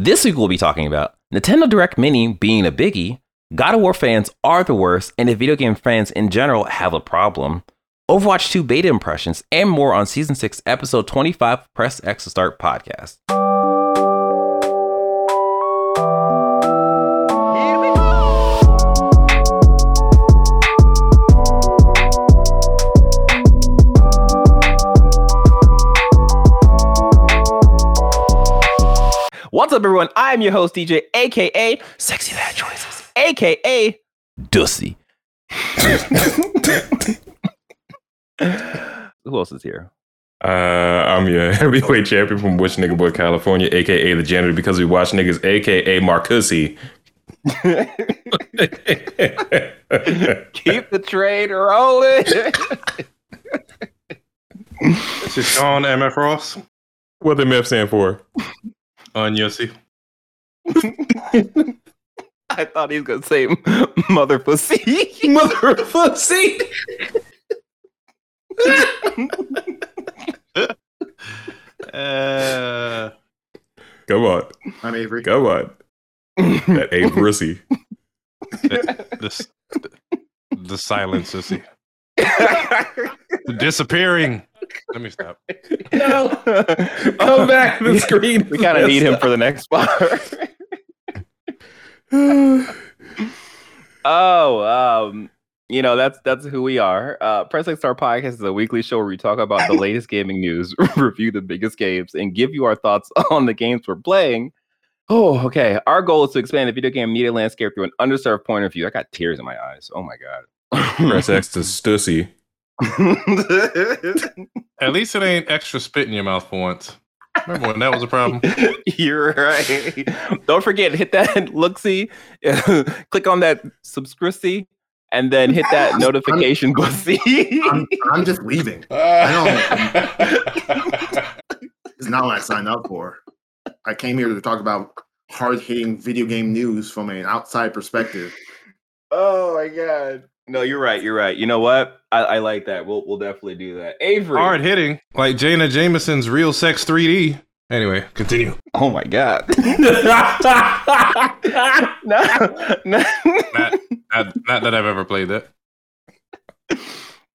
This week we'll be talking about Nintendo Direct Mini being a biggie, God of War fans are the worst, and if video game fans in general have a problem. Overwatch 2 beta impressions and more on Season 6, Episode 25 Press X to Start podcast. Up, everyone? I'm your host, DJ, aka Sexy Bad Choices, aka Dussy. Who else is here? Uh, I'm your heavyweight champion from Which Nigga Boy, California, aka the janitor because we watch niggas, aka Marcussy. Keep the train rolling. This is Sean MF Ross what the MF stand for? On Yossi. I thought he was gonna say mother pussy. Mother pussy. Uh, Come on, I'm Avery. come on. That A pussy. the, the silence, Sissy. The disappearing. Let me stop. No, come back to the screen. we kind of need him for the next part. oh, um, you know that's that's who we are. Uh, Press X Star Podcast is a weekly show where we talk about the latest gaming news, review the biggest games, and give you our thoughts on the games we're playing. Oh, okay. Our goal is to expand the video game media landscape through an underserved point of view. I got tears in my eyes. Oh my god. Press X to Stussy. At least it ain't extra spit in your mouth for once. Remember when that was a problem? You're right. Don't forget, hit that look see, click on that subscribe and then hit that notification button. I'm, I'm just leaving. It's not what I signed up for. I came here to talk about hard hitting video game news from an outside perspective. oh my god. No, you're right. You're right. You know what? I, I like that. We'll we'll definitely do that. Avery. Hard hitting, like Jenna Jameson's Real Sex 3D. Anyway, continue. Oh my god. no, no. Not, not, not that I've ever played that.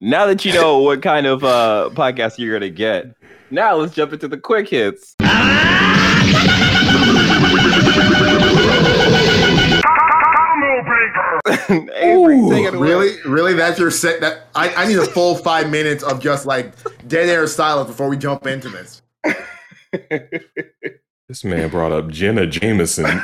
Now that you know what kind of uh, podcast you're gonna get, now let's jump into the quick hits. Avery, take it away. Really, really, that's your set. That I, I need a full five minutes of just like dead air silence before we jump into this. This man brought up Jenna Jameson.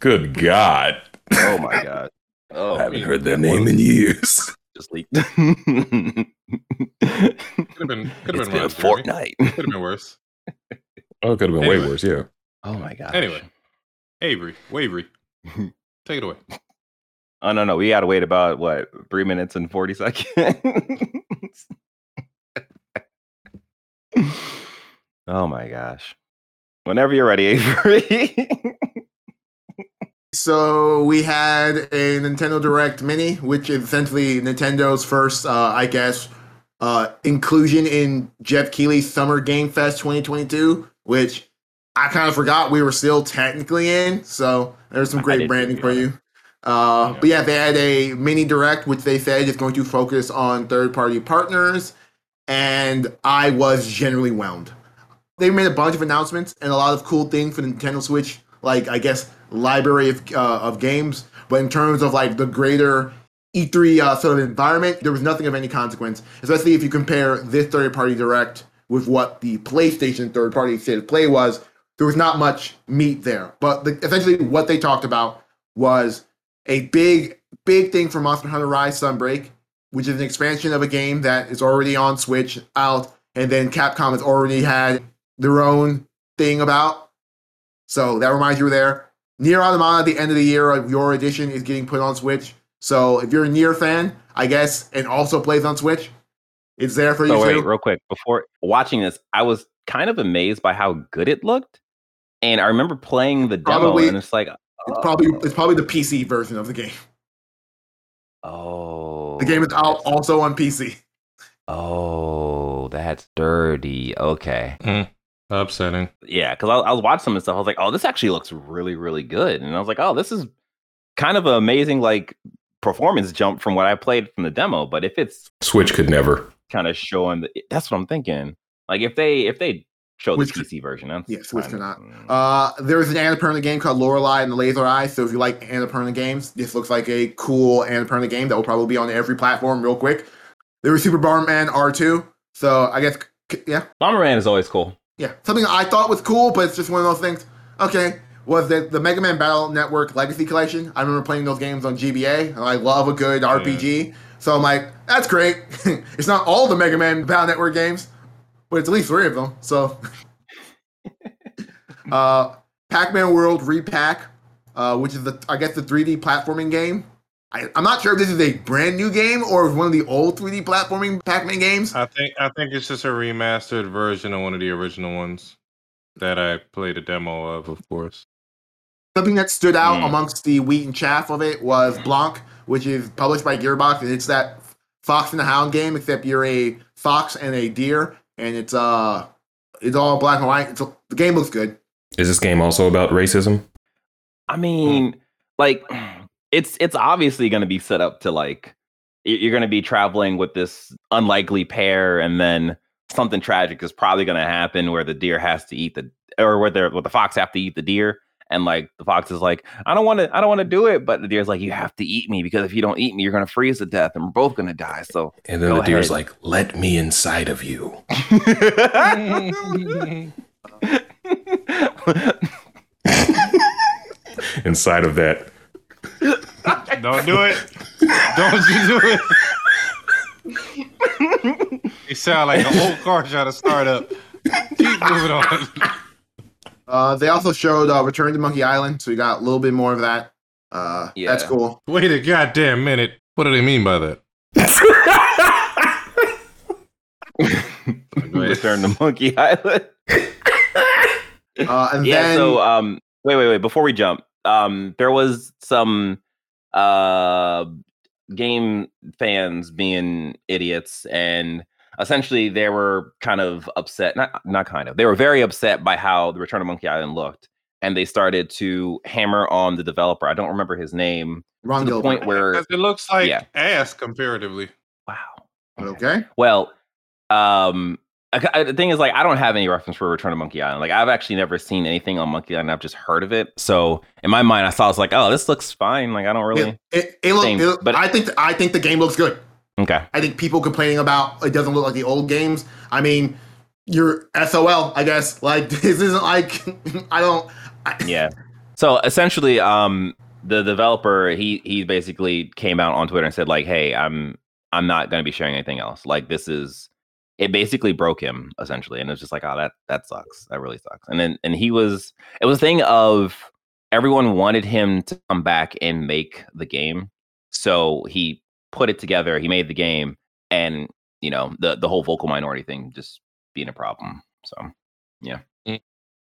Good God. Oh my god. Oh, I haven't heard that name in years. just leaked. Could have been, could have it's been, been a worse. fortnight. Could have been worse. Oh, it could have been way worse. Yeah. Oh my god. Anyway, Avery, Wavery, take it away. Oh no no, we gotta wait about what three minutes and forty seconds. oh my gosh. Whenever you're ready, Avery. So we had a Nintendo Direct Mini, which is essentially Nintendo's first, uh, I guess, uh, inclusion in Geoff Keighley's Summer Game Fest 2022, which I kind of forgot we were still technically in. So there's some great branding for you. Uh, But yeah, they had a mini direct, which they said is going to focus on third party partners. And I was generally whelmed. They made a bunch of announcements and a lot of cool things for the Nintendo Switch, like I guess library of, uh, of games. But in terms of like the greater E3 uh, sort of environment, there was nothing of any consequence, especially if you compare this third party direct with what the PlayStation third party state of play was. There was not much meat there. But the, essentially, what they talked about was a big, big thing for Monster Hunter Rise Sunbreak, which is an expansion of a game that is already on Switch out, and then Capcom has already had their own thing about. So that reminds you there. NieR Automata at the end of the year, your edition is getting put on Switch. So if you're a NieR fan, I guess, and also plays on Switch, it's there for you so wait, too. real quick, before watching this, I was kind of amazed by how good it looked. And I remember playing the demo Probably- and it's like It's probably it's probably the PC version of the game. oh The game is out oh. also on PC. Oh, that's dirty. Okay. That's Upsetting. Yeah, because I, I was watching some of the stuff. I was like, oh, this actually looks really, really good. And I was like, oh, this is kind of an amazing like performance jump from what I played from the demo. But if it's Switch could never. kind of showing, the, that's what I'm thinking. Like if they if they show the Switch PC version, that's kind of- cannot. mm. Uh, there's an Annapurna game called Lorelei and the Laser Eye. So if you like Annapurna games, this looks like a cool Annapurna game that will probably be on every platform real quick. There was Super Bomberman R2. So I guess, yeah, Bomberman is always cool. yeah. Something I thought was cool, but it's just one of those things. Okay, was that the Mega Man Battle Network Legacy Collection? I remember playing those games on GBA, and I love a good RPG. So I'm like, that's great. it's not all the Mega Man Battle Network games, but it's at least three of them. So, uh, Pac-Man World Re-Pac, uh, which is the I guess the 3D platforming game. I, I'm not sure if this is a brand new game or one of the old 3D platforming Pac-Man games. I think I think it's just a remastered version of one of the original ones that I played a demo of, of course. Something that stood out Mm. amongst the wheat and chaff of it was Blanc, which is published by Gearbox, and it's that Fox and the Hound game, except you're a fox and a deer, and it's uh, it's all black and white. It's, the game looks good. Is this game also about racism? I mean, like it's it's obviously going to be set up to like you're going to be traveling with this unlikely pair, and then something tragic is probably going to happen where the deer has to eat the or where the where the fox have to eat the deer. And like the fox is like, I don't want to, I don't want to do it, but the deer's like, you have to eat me because if you don't eat me, you're gonna freeze to death, and we're both gonna die. So And then Go the deer's ahead. like, let me inside of you. Inside of that. Don't do it. Don't you do it. you sound like an old car trying to start up. Keep moving on. Uh, they also showed uh, Return to Monkey Island, so we got a little bit more of that. Uh, that's cool. Wait a goddamn minute. What do they mean by that? Go ahead. Return to Monkey Island. Uh, and yeah then so um wait wait wait before we jump um there was some uh game fans being idiots and essentially they were kind of upset not not kind of they were very upset by how the return of monkey island looked and they started to hammer on the developer i don't remember his name Ron to the point where it looks like Yeah. ass comparatively. wow Okay. Well, um, I- I- the thing is, like, I don't have any reference for Return to Monkey Island. Like, I've actually never seen anything on Monkey Island. I've just heard of it. So, in my mind, I saw it's like, oh, this looks fine. Like, I don't really. It, it, it look, it but- I think I think the game looks good. Okay. I think people complaining about it doesn't look like the old games. I mean, you're SOL, I guess. Like this isn't like I don't. I, Yeah. So essentially, um, the developer he he basically came out on Twitter and said like, hey, I'm I'm not going to be sharing anything else. Like, this is. It basically broke him essentially, and it's just like, oh, that that sucks. That really sucks. And then and he was. It was a thing of everyone wanted him to come back and make the game, so he put it together. He made the game, and you know the the whole vocal minority thing just being a problem. So yeah.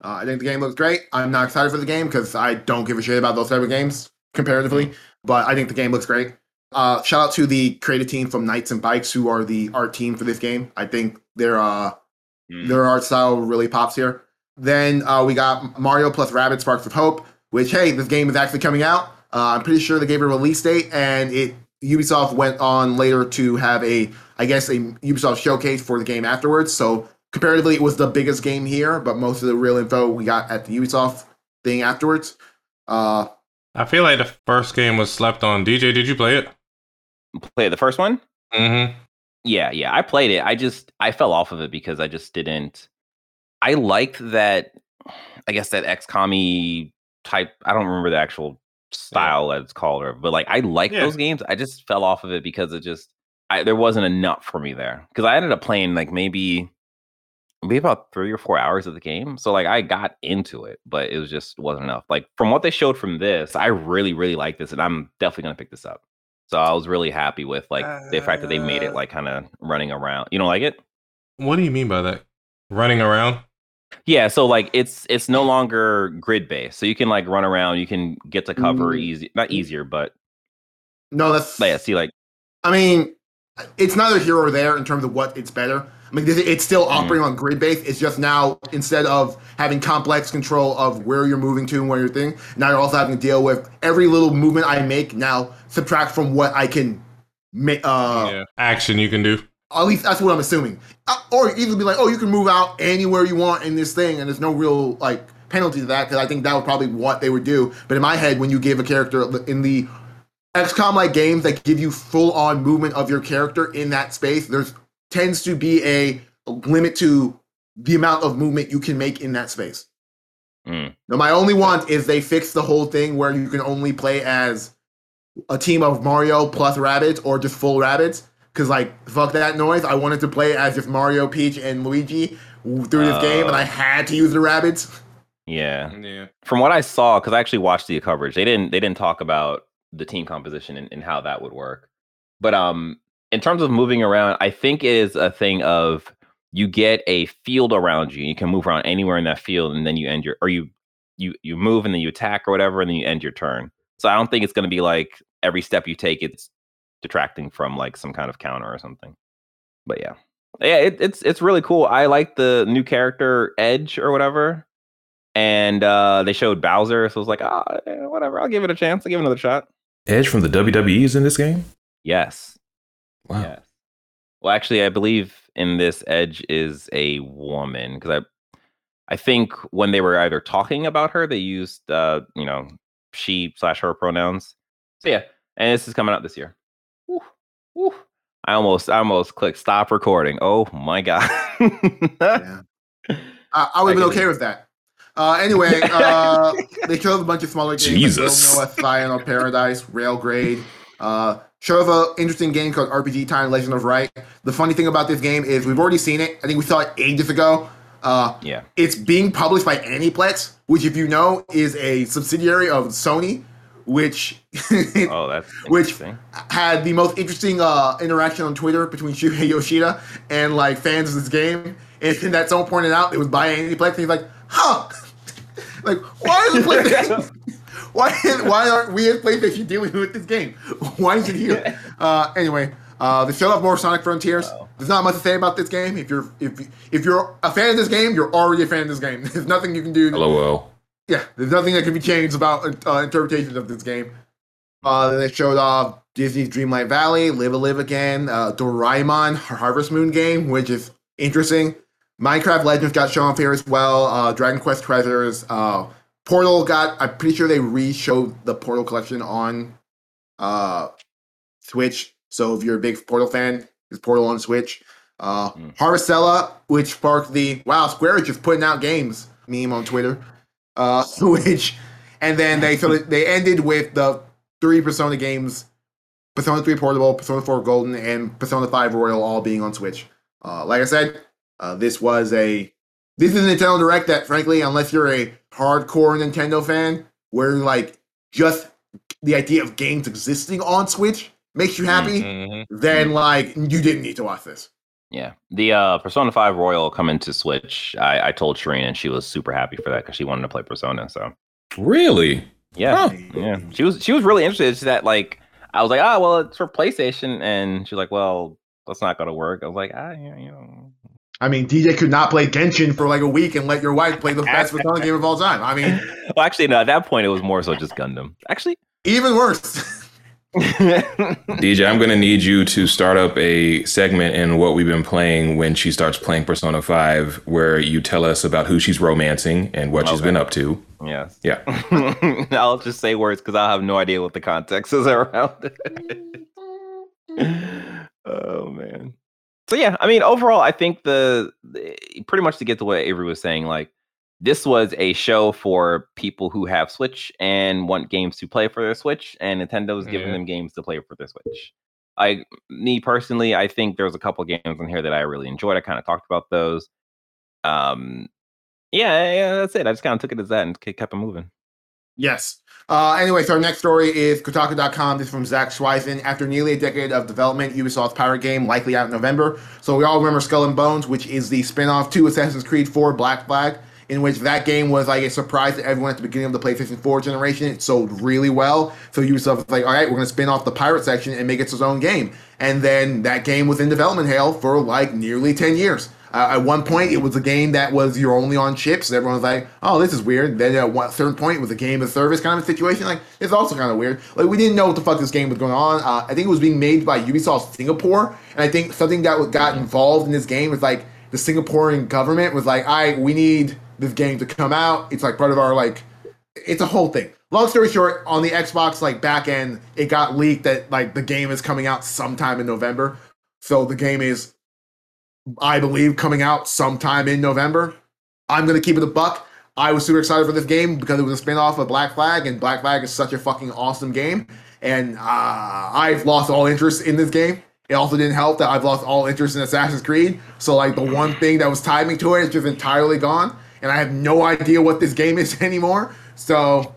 Uh, I think the game looks great. I'm not excited for the game because I don't give a shit about those type of games comparatively. But I think the game looks great. Uh, shout out to the creative team from Knights and Bikes who are the art team for this game. I think their uh, their art style really pops here. Then uh, we got Mario plus Rabbids Sparks of Hope, which hey, this game is actually coming out. Uh, I'm pretty sure they gave a release date, and it Ubisoft went on later to have a, I guess, a Ubisoft showcase for the game afterwards. So comparatively, it was the biggest game here, but most of the real info we got at the Ubisoft thing afterwards. Uh, I feel like the first game was slept on. DJ, did you play it? play the first one. Mm-hmm. Yeah, yeah. I played it. I just I fell off of it because I just didn't I liked that I guess that XCOM type I don't remember the actual style that it's called or but like I like Yeah. those games. I just fell off of it because it just I there wasn't enough for me there. Because I ended up playing like maybe maybe about three or four hours of the game. So like I got into it, but it was just wasn't enough. Like from what they showed from this, I really, really like this and I'm definitely gonna pick this up. So I was really happy with like the fact that they made it Uh, like kind of running around. You don't like it? What do you mean by that? Running around? Yeah, so like it's it's no longer grid based. So you can like run around, you can get to cover Mm. easy not easier, but, no, that's but yeah, see like I mean, it's neither here or there in terms of what it's better. I mean, it's still operating on grid base. It's just now instead of having complex control of where you're moving to and where you're thing, now you're also having to deal with every little movement I make now subtract from what I can make. Uh, yeah. Action you can do. At least that's what I'm assuming. Uh, or either be like, oh, you can move out anywhere you want in this thing, and there's no real like penalty to that because I think that would probably what they would do. But in my head, when you give a character in the XCOM like games that give you full on movement of your character in that space, there's tends to be a limit to the amount of movement you can make in that space. Mm. Now, my only want is they fix the whole thing where you can only play as a team of Mario plus Rabbids or just full Rabbids. Cause like fuck that noise. I wanted to play as just Mario, Peach, and Luigi through this game, and I had to use the Rabbids. Yeah. Yeah. From what I saw, because I actually watched the coverage, they didn't they didn't talk about the team composition and, and how that would work. But um, in terms of moving around, I think it is a thing of you get a field around you. You can move around anywhere in that field, and then you end your or you you you move and then you attack or whatever, and then you end your turn. So I don't think it's going to be like every step you take, it's detracting from like some kind of counter or something. But yeah, yeah, it, it's it's really cool. I like the new character Edge or whatever, and uh they showed Bowser, so I was like, ah, eh, whatever. I'll give it a chance. I'll give it another shot. Edge from the WWE is in this game. Yes, Wow. yes. Well, actually, I believe in this Edge is a woman because I, I think when they were either talking about her, they used uh you know she slash her pronouns. So yeah, and this is coming out this year. Woo, woo. I almost I almost clicked stop recording. Oh my god. Yeah. I, I would have been okay with that. Uh, anyway, uh, they showed a bunch of smaller games. Jesus. Like Real Noah, Scion of Paradise, Railgrade. Uh, showed an interesting game called RPG Time Legend of Wright. The funny thing about this game is we've already seen it. I think we saw it ages ago. Uh, yeah. it's being published by Aniplex, which, if you know, is a subsidiary of Sony, which Oh, that's Which- had the most interesting uh, interaction on Twitter between Shuhei Yoshida and like fans of this game. And that someone pointed out it was by Aniplex, and he's like, "Huh? like, why is PlayStation? why why aren't we as PlayStation dealing with this game? Why is it here?" Uh, anyway, uh, they showed off more Sonic Frontiers. Wow. There's not much to say about this game. If you're if if you're a fan of this game, you're already a fan of this game. There's nothing you can do. LOL. Yeah, there's nothing that can be changed about uh, interpretations of this game. Uh, then they showed off Disney's Dreamlight Valley, Live a Live Again, uh, Doraemon Harvest Moon game, which is interesting. Minecraft Legends got shown off here as well. Uh, Dragon Quest Treasures, uh, Portal got. I'm pretty sure they re-showed the Portal collection on uh, Switch. So if you're a big Portal fan, it's Portal on Switch. Uh, Mm. Harvestella, which sparked the wow, Square is just putting out games meme on Twitter. Uh, which, and then they so they ended with the three Persona games, Persona 3 Portable, Persona 4 Golden, and Persona 5 Royal all being on Switch. Uh, like I said, uh, this was a this is a Nintendo Direct that, frankly, unless you're a hardcore Nintendo fan, where like just the idea of games existing on Switch makes you happy, Mhm. then like you didn't need to watch this. Yeah. The uh, Persona 5 Royal coming to Switch, I, I told Shireen and she was super happy for that because she wanted to play Persona. So Really? yeah. Huh. Yeah. She was she was really interested. It's that like I was like, ah, well, it's for PlayStation, and she's like, well, that's not gonna work. I was like, ah, yeah, you know. I mean, DJ could not play Genshin for like a week and let your wife play the best Persona game of all time. I mean, Well, actually, no. At that point, it was more so just Gundam. Actually, even worse. DJ, I'm gonna need you to start up a segment in what we've been playing when she starts playing Persona 5, where you tell us about who she's romancing and what she's been up to. yes. Yeah. I'll just say words because I have no idea what the context is around it. oh man. So yeah, I mean, overall, I think the, the pretty much to get to what Avery was saying, like this was a show for people who have Switch and want games to play for their Switch, and Nintendo's giving Yeah. them games to play for their Switch. I, me personally, I think there's a couple games in here that I really enjoyed. I kind of talked about those. Um, yeah, yeah, that's it. I just kind of took it as that and kept it moving. Yes. Uh, anyway, so our next story is Kotaku.com. This is from Zach Zwiezen. After nearly a decade of development, Ubisoft's pirate game likely out in November. So we all remember Skull and Bones, which is the spin-off to Assassin's Creed 4 Black Flag, in which that game was like a surprise to everyone at the beginning of the PlayStation 4 generation. It sold really well. So Ubisoft was like, all right, we're going to spin off the pirate section and make it its own game. And then that game was in development hell for like nearly 10 years. Uh, at one point, it was a game that was you're only on chips. Everyone was like, "Oh, this is weird." Then at one certain point, it was a game of service kind of situation. Like it's also kind of weird. Like we didn't know what the fuck this game was going on. Uh, I think it was being made by Ubisoft Singapore, and I think something that got involved in this game was like the Singaporean government was like, "I we need this game to come out." It's like part of our like, it's a whole thing. Long story short, on the Xbox like back end, it got leaked that like the game is coming out sometime in November. So the game is I believe, coming out sometime in November. I'm to keep it a buck. I was super excited for this game because it was a spin-off of Black Flag, and Black Flag is such a fucking awesome game. And uh, I've lost all interest in this game. It also didn't help that I've lost all interest in Assassin's Creed. So, like, the one thing that was tied me to it is just entirely gone. And I have no idea what this game is anymore. So.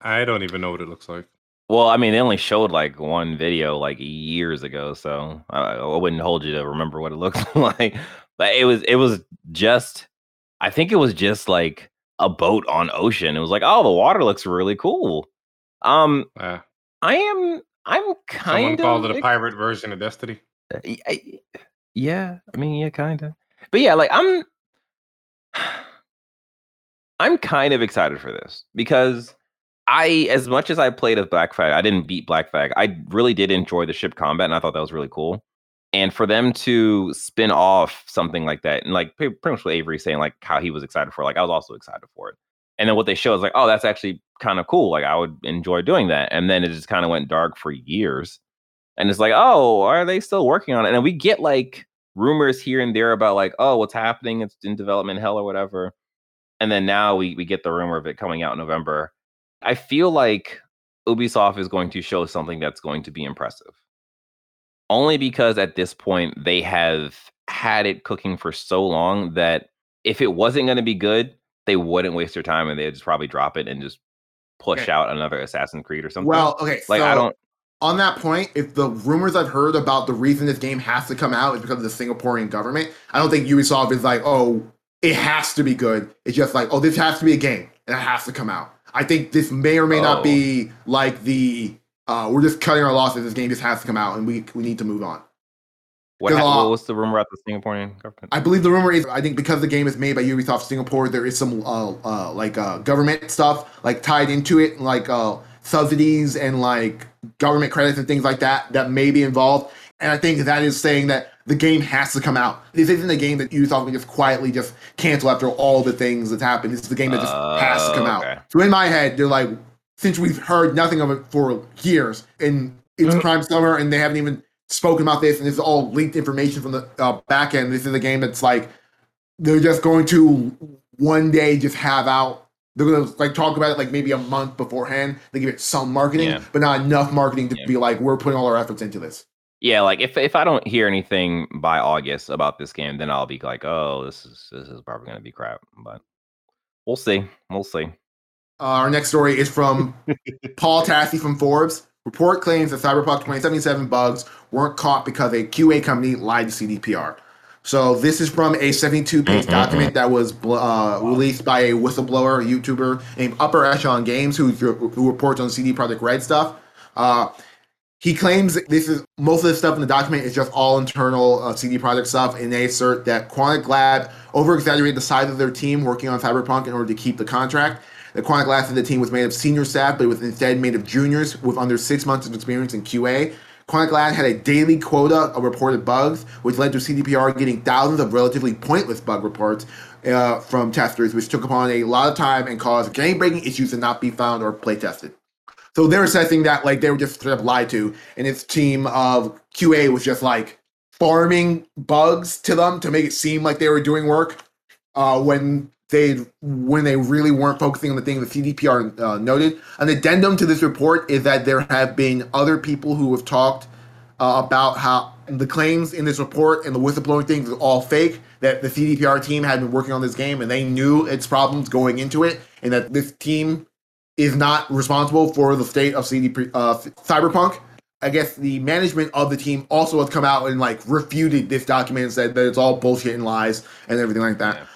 I don't even know what it looks like. Well, I mean, they only showed like one video like years ago, so I, I wouldn't hold you to remember what it looks like. But it was it was just, I think it was just like a boat on ocean. It was like, oh, the water looks really cool. Um, uh, I am I'm kind of called it a pirate version of Destiny. I, yeah, I mean, yeah, kind of. But yeah, like I'm, I'm kind of excited for this because I, as much as I played as Black Flag, I didn't beat Black Flag. I really did enjoy the ship combat, and I thought that was really cool. And for them to spin off something like that, and like pretty much what Avery saying, like how he was excited for, it, like I was also excited for it. And then what they show is like, oh, that's actually kind of cool. Like I would enjoy doing that. And then it just kind of went dark for years. And it's like, oh, are they still working on it? And we get like rumors here and there about like, oh, what's happening? It's in development hell or whatever. And then now we we get the rumor of it coming out in November. I feel like Ubisoft is going to show something that's going to be impressive. Only because at this point they have had it cooking for so long that if it wasn't going to be good, they wouldn't waste their time and they'd just probably drop it and just push okay. out another Assassin's Creed or something. Well, okay, like so I don't. On that point, if the rumors I've heard about the reason this game has to come out is because of the Singaporean government, I don't think Ubisoft is like, oh, it has to be good. It's just like, oh, this has to be a game and it has to come out. I think this may or may oh. not be oh. like the uh, we're just cutting our losses. This game just has to come out, and we we need to move on. What, ha- what was the rumor about the Singaporean government? I believe the rumor is I think because the game is made by Ubisoft Singapore, there is some uh, uh, like uh, government stuff like tied into it, like uh, subsidies and like government credits and things like that that may be involved. And I think that is saying that the game has to come out. This isn't a game that Ubisoft can just quietly just cancel after all the things that's happened. This is the game that just uh, has to come okay. out. So in my head, they're like, since we've heard nothing of it for years, and it's uh, prime summer, and they haven't even spoken about this, and this is all leaked information from the uh, back end. This is a game that's like they're just going to one day just have out. They're gonna like talk about it like maybe a month beforehand. They give it some marketing, yeah. but not enough marketing to yeah. be like we're putting all our efforts into this. Yeah, like if if I don't hear anything by August about this game, then I'll be like, oh, this is this is probably gonna be crap. But we'll see. We'll see. Uh, our next story is from Paul Tassi from Forbes. Report claims that Cyberpunk 2077 bugs weren't caught because a QA company lied to CDPR. So this is from a 72-page mm-hmm. document that was uh, released by a whistleblower, a YouTuber named Upper Echelon Games, who who reports on CD Projekt Red stuff. Uh, he claims this is most of the stuff in the document is just all internal uh, CD Projekt stuff, and they assert that Quantic Lab over exaggerated the size of their team working on Cyberpunk in order to keep the contract. The Quantic Lab said the team was made of senior staff, but it was instead made of juniors with under six months of experience in QA. Quantic Lab had a daily quota of reported bugs, which led to CDPR getting thousands of relatively pointless bug reports uh, from testers, which took upon a lot of time and caused game-breaking issues to not be found or play tested. So they're assessing that like they were just straight up lied to, and its team of QA was just like farming bugs to them to make it seem like they were doing work uh, when they when they really weren't focusing on the thing the CDPR uh, noted. An addendum to this report is that there have been other people who have talked uh, about how the claims in this report and the whistleblowing things are all fake. That the CDPR team had been working on this game and they knew its problems going into it, and that this team is not responsible for the state of CD uh, Cyberpunk. I guess the management of the team also has come out and like refuted this document and said that it's all bullshit and lies and everything like that. Yeah.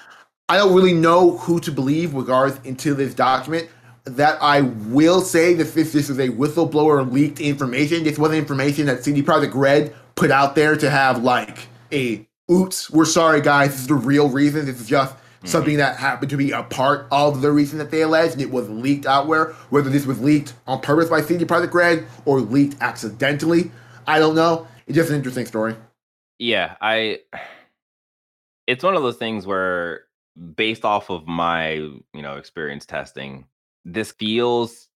I don't really know who to believe regards into this document. That I will say that this this is a whistleblower leaked information. This wasn't information that CD Projekt Red put out there to have like a oops, we're sorry guys, this is the real reason. This is just something that happened to be a part of the reason that they alleged, and it was leaked out where. Whether this was leaked on purpose by CD Projekt Red or leaked accidentally, I don't know. It's just an interesting story. Yeah, I. It's one of those things where, based off of my you know experience testing, this feels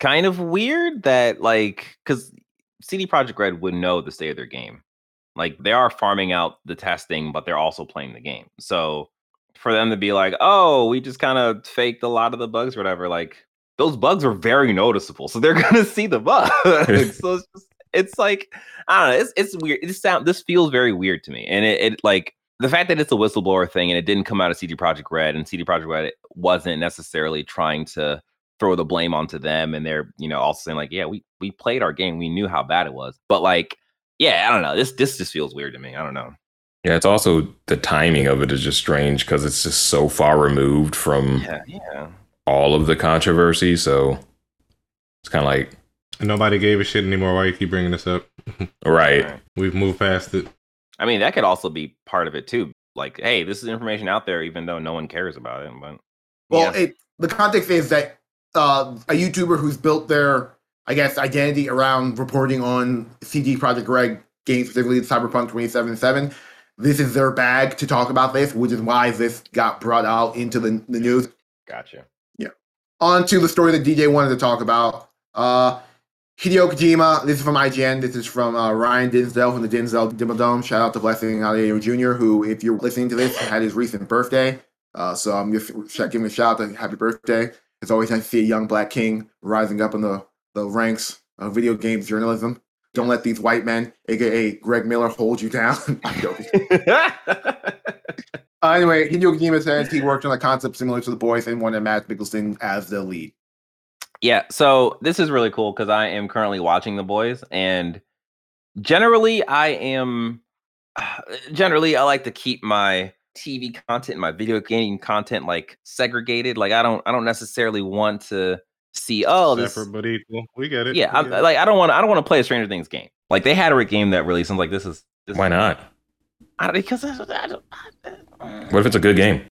kind of weird that like because CD Projekt Red would know the state of their game. Like they are farming out the testing, but they're also playing the game. So for them to be like, oh, we just kind of faked a lot of the bugs or whatever, like those bugs are very noticeable. So they're gonna see the bugs. so it's just it's like I don't know. It's it's weird. This sound this feels very weird to me, and it, it like the fact that it's a whistleblower thing and it didn't come out of CD Projekt Red, and CD Projekt Red wasn't necessarily trying to throw the blame onto them, and they're you know also saying like, yeah, we we played our game, we knew how bad it was, but like, yeah, I don't know. This this just feels weird to me. I don't know. Yeah, it's also the timing of it is just strange because it's just so far removed from Yeah, yeah. all of the controversy. So it's kind of like, And nobody gave a shit anymore. Why you keep bringing this up? right. Right. We've moved past it. I mean, that could also be part of it too. Like, hey, this is information out there, even though no one cares about it. But Well, yeah. it the context is that uh, a YouTuber who's built their, I guess, identity around reporting on CD Projekt Red games, specifically Cyberpunk 2077. This is their bag to talk about this, which is why this got brought out into the, the news. gotcha. Yeah. On to the story that DJ wanted to talk about. Uh, Hideo Kojima, this is from IGN. This is from uh, Ryan Dinsdale from the Dinsdale Demo Dome. Shout out to Blessing Adeoye Jr., who, if you're listening to this, had his recent birthday. Uh, so I'm just giving a shout out to happy birthday. It's always nice to see a young black king rising up in the, the ranks of video games journalism. Don't let these white men, aka Greg Miller, hold you down. I'm joking. Uh, anyway, Hideo Kojima says he worked on a concept similar to The Boys and wanted Mads Mikkelsen as the lead. Yeah, so this is really cool because I am currently watching The Boys, and generally, I am generally I like to keep my TV content, my video game content, like segregated. Like I don't, I don't necessarily want to see. Oh, this, Separate but equal. We get it. yeah, We I'm, get it. like I don't want, I don't want to play a Stranger Things game. Like they had a game that released. I'm like, this is, this Why not? I don't, because I, I don't. Uh, what if it's a good game?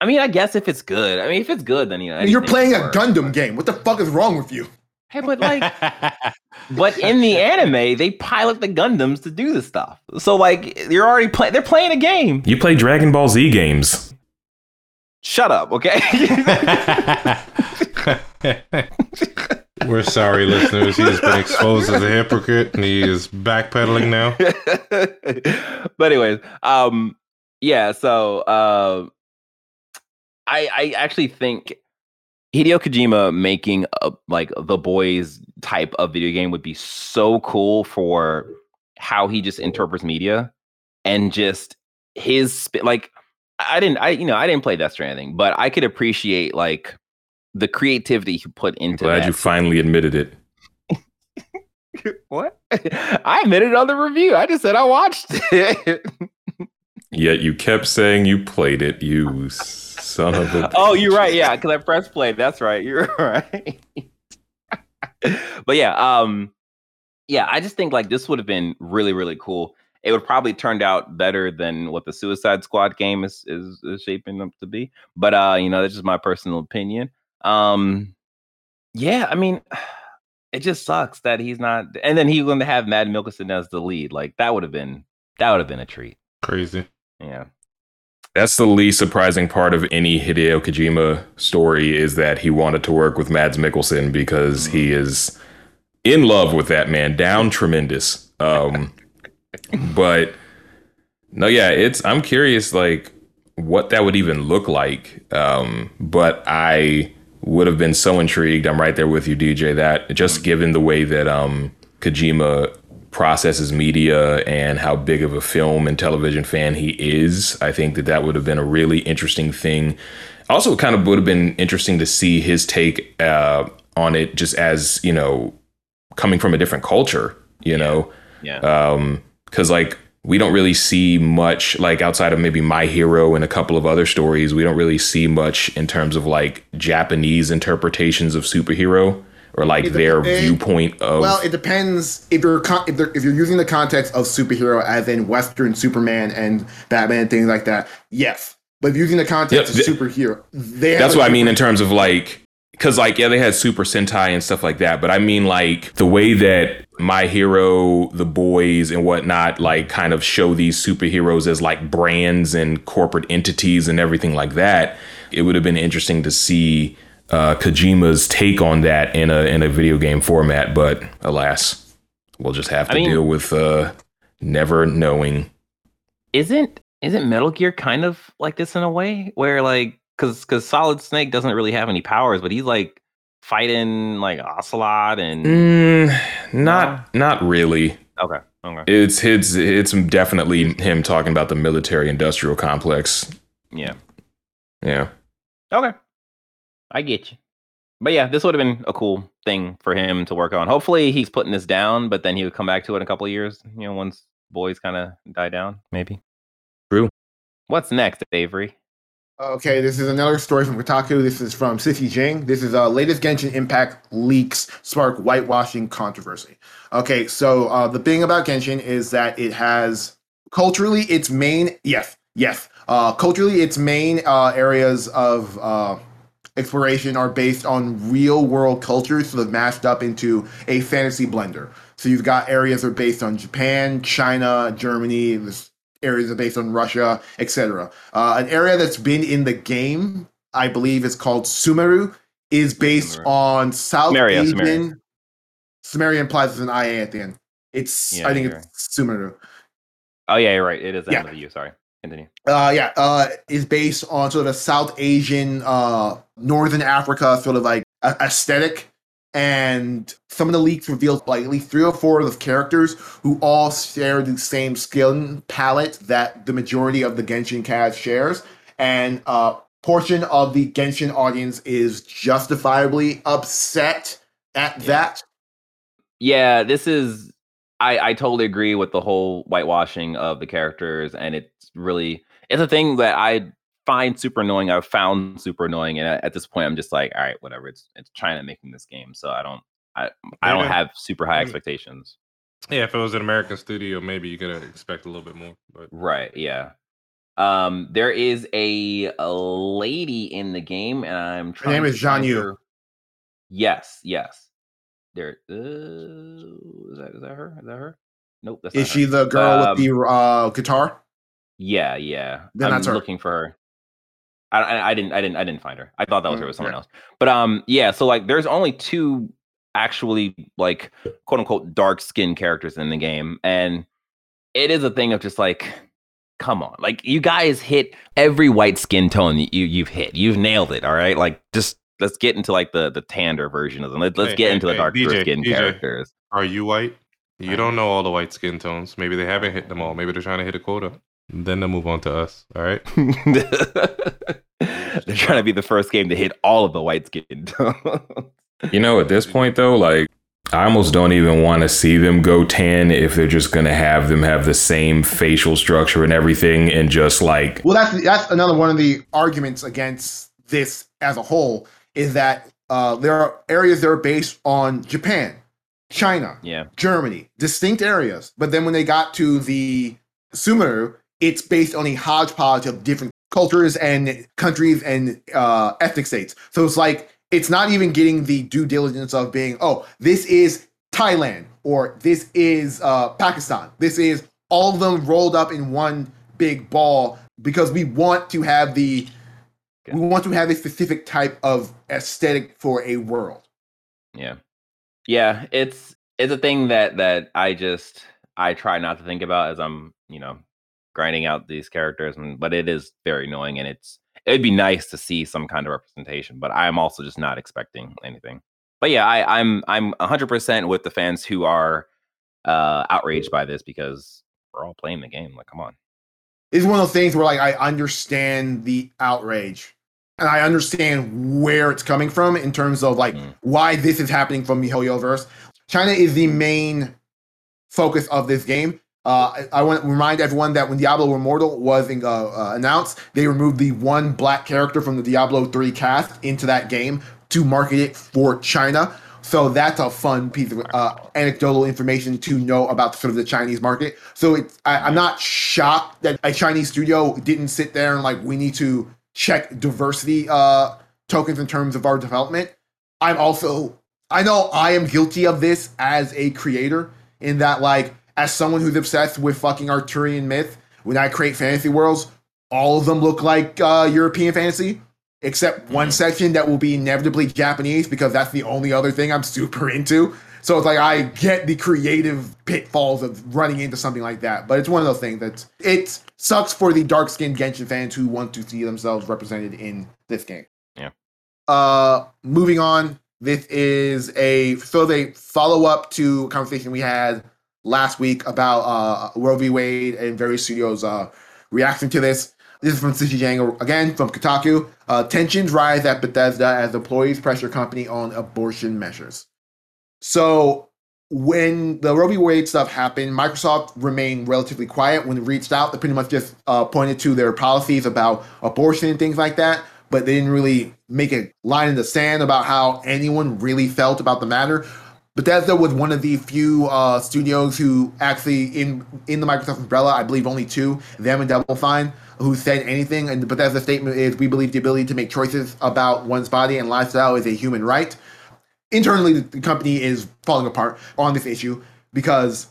I mean, I guess if it's good. I mean, if it's good, then you know. You're playing a Gundam game. What the fuck is wrong with you? Hey, but like, But in the anime, they pilot the Gundams to do this stuff. So like, you're already playing. They're playing a game. You play Dragon Ball Z games. Shut up, okay? We're sorry, listeners. He has been exposed as a hypocrite, and he is backpedaling now. but anyways, um, yeah. So, uh, I I actually think Hideo Kojima making a, like the boys type of video game would be so cool for how he just interprets media and just his like I didn't I you know I didn't play Death Stranding, but I could appreciate like the creativity he put into it. Glad that. you finally admitted it. what? I admitted on the review. I just said I watched it. Yet you kept saying you played it, you son of a. oh, you're right. Yeah, because I press play. That's right. You're right. but yeah, um, yeah, I just think like this would have been really, really cool. It would probably turned out better than what the Suicide Squad game is is, is shaping up to be. But uh, you know, that's just my personal opinion. Um, yeah, I mean, it just sucks that he's not. And then he's going to have Mad Milkerson as the lead. Like that would have been that would have been a treat. Crazy. Yeah. That's the least surprising part of any Hideo Kojima story is that he wanted to work with Mads Mikkelsen because he is in love with that man, down tremendous. Um, but no, yeah, it's I'm curious like what that would even look like. Um, but I would have been so intrigued. I'm right there with you, DJ. That just given the way that um, Kojima processes media and how big of a film and television fan he is, I think that that would have been a really interesting thing. Also, it kind of would have been interesting to see his take uh, on it, just as you know, coming from a different culture. You know, Yeah. um because like we don't really see much like outside of maybe my hero and a couple of other stories we don't really see much in terms of like japanese interpretations of superhero or like It their depends- viewpoint of Well, it depends if you're con- if, if you're using the context of superhero as in Western Superman and Batman and things like that. Yes, but if using the context of superhero, they that's what i mean in terms of like because like yeah they had super sentai and stuff like that but i mean like the way that my hero the boys and whatnot like kind of show these superheroes as like brands and corporate entities and everything like that it would have been interesting to see uh, Kojima's take on that in a in a video game format, but alas, we'll just have I to mean- deal with uh, never knowing. Isn't isn't Metal Gear kind of like this in a way where like because because Solid Snake doesn't really have any powers, but he's like fighting like Ocelot and Mm, not not really. okay okay It's it's it's definitely him talking about the military industrial complex. yeah Yeah. okay I get you. But yeah, this would have been a cool thing for him to work on. Hopefully, he's putting this down, but then he would come back to it in a couple of years. You know, once boys kind of die down, maybe. True. What's next, Avery? Okay, this is another story from Kotaku. This is from Sisi Jiang. This is uh, latest Genshin Impact leaks spark whitewashing controversy. Okay, so uh, the thing about Genshin is that it has culturally its main yes yes uh, culturally its main uh, areas of uh, exploration are based on real world cultures, so they've mashed up into a fantasy blender. So you've got areas that are based on Japan, China, Germany. Areas are based on Russia, etc. Uh, an area that's been in the game, I believe, is called Sumeru, is based Sumeru. on South Sumeria, Asian. Sumeria. Sumeria implies there's an IA at the end. It's Yeah, I think you're it's Sumeru. Oh yeah, you're right. It is the Yeah. end of the U. Sorry, continue. Uh, yeah, uh, is based on sort of a South Asian, uh, Northern Africa sort of like a- aesthetic. And some of the leaks revealed like at least three or four of the characters who all share the same skin palette that the majority of the Genshin cast shares. And a portion of the Genshin audience is justifiably upset at Yeah. that. Yeah, this is. I I totally agree with the whole whitewashing of the characters, and it's really it's a thing that I find super annoying. I've found super annoying, and at this point, I'm just like, all right, whatever. It's it's China making this game, so I don't I I don't have super high expectations. Yeah, if it was an American studio, maybe you could expect a little bit more. But Right. Yeah. Um, there is a, a lady in the game, and I'm trying. Her name is Zhang find Yu. Yes. Yes. There. Uh, is that is that her? Is that her? Nope. That's Is not she her. the girl Um, with the uh, guitar? Yeah. Yeah. Then I'm that's her. looking for her. I, I didn't I didn't I didn't find her. I thought that was her Mm, with someone else. But um yeah, so like there's only two actually like quote unquote dark skinned characters in the game. And it is a thing of just like, come on. Like you guys hit every white skin tone you you've hit. You've nailed it. All right. Like just let's get into like the the tander version of them. Let, let's Hey, get hey, into the hey, darker DJ, skin characters. are you white? You don't know all the white skin tones. Maybe they haven't hit them all. Maybe they're trying to hit a quota. Then they'll move on to us. All right. They're trying to be the first game to hit all of the white skin. You know, at this point though, like I almost don't even want to see them go tan if they're just gonna have them have the same facial structure and everything and just like Well, that's that's another one of the arguments against this as a whole is that uh, there are areas that are based on Japan, China, yeah. Germany, distinct areas. But then when they got to the Sumeru, it's based on a hodgepodge of different cultures and countries and uh, ethnic states. So it's like it's not even getting the due diligence of being, oh, this is Thailand or this is uh, Pakistan. This is all of them rolled up in one big ball because we want to have the we want to have a specific type of aesthetic for a world. Yeah. Yeah, it's it's a thing that that I just I try not to think about as I'm, you know, grinding out these characters and but it is very annoying and it's it'd be nice to see some kind of representation, but I'm also just not expecting anything. But yeah, I I'm I'm 100% with the fans who are uh outraged by this because we're all playing the game. Like come on. it's one of those things where like I understand the outrage and I understand where it's coming from in terms of like Mm. why this is happening from the HoYoverse. China is the main focus of this game. Uh, I, I want to remind everyone that when Diablo Immortal was uh, uh, announced, they removed the one black character from the Diablo 3 cast into that game to market it for China. So that's a fun piece of uh, anecdotal information to know about sort of the Chinese market. So I, I'm not shocked that a Chinese studio didn't sit there and like we need to check diversity uh, tokens in terms of our development. I'm also I know I am guilty of this as a creator in that like as someone who's obsessed with fucking Arthurian myth, when I create fantasy worlds, all of them look like uh, European fantasy except one section that will be inevitably Japanese because that's the only other thing I'm super into. So it's like I get the creative pitfalls of running into something like that, but it's one of those things that it sucks for the dark skinned Genshin fans who want to see themselves represented in this game. Yeah. Uh, moving on. This is a so they follow up to a conversation we had last week about uh Roe v. Wade and various studios uh reacting to this. This is from Sisi Jiang again from Kotaku. Uh, tensions rise at Bethesda as employees pressure company on abortion measures. So when the Roe v. Wade stuff happened, Microsoft remained relatively quiet when it reached out. They pretty much just uh, pointed to their policies about abortion and things like that, but they didn't really make a line in the sand about how anyone really felt about the matter. Bethesda was one of the few uh, studios who actually in in the Microsoft umbrella, I believe only two, them and Double Fine, who said anything. And the statement is, "We believe the ability to make choices about one's body and lifestyle is a human right." Internally, the company is falling apart on this issue because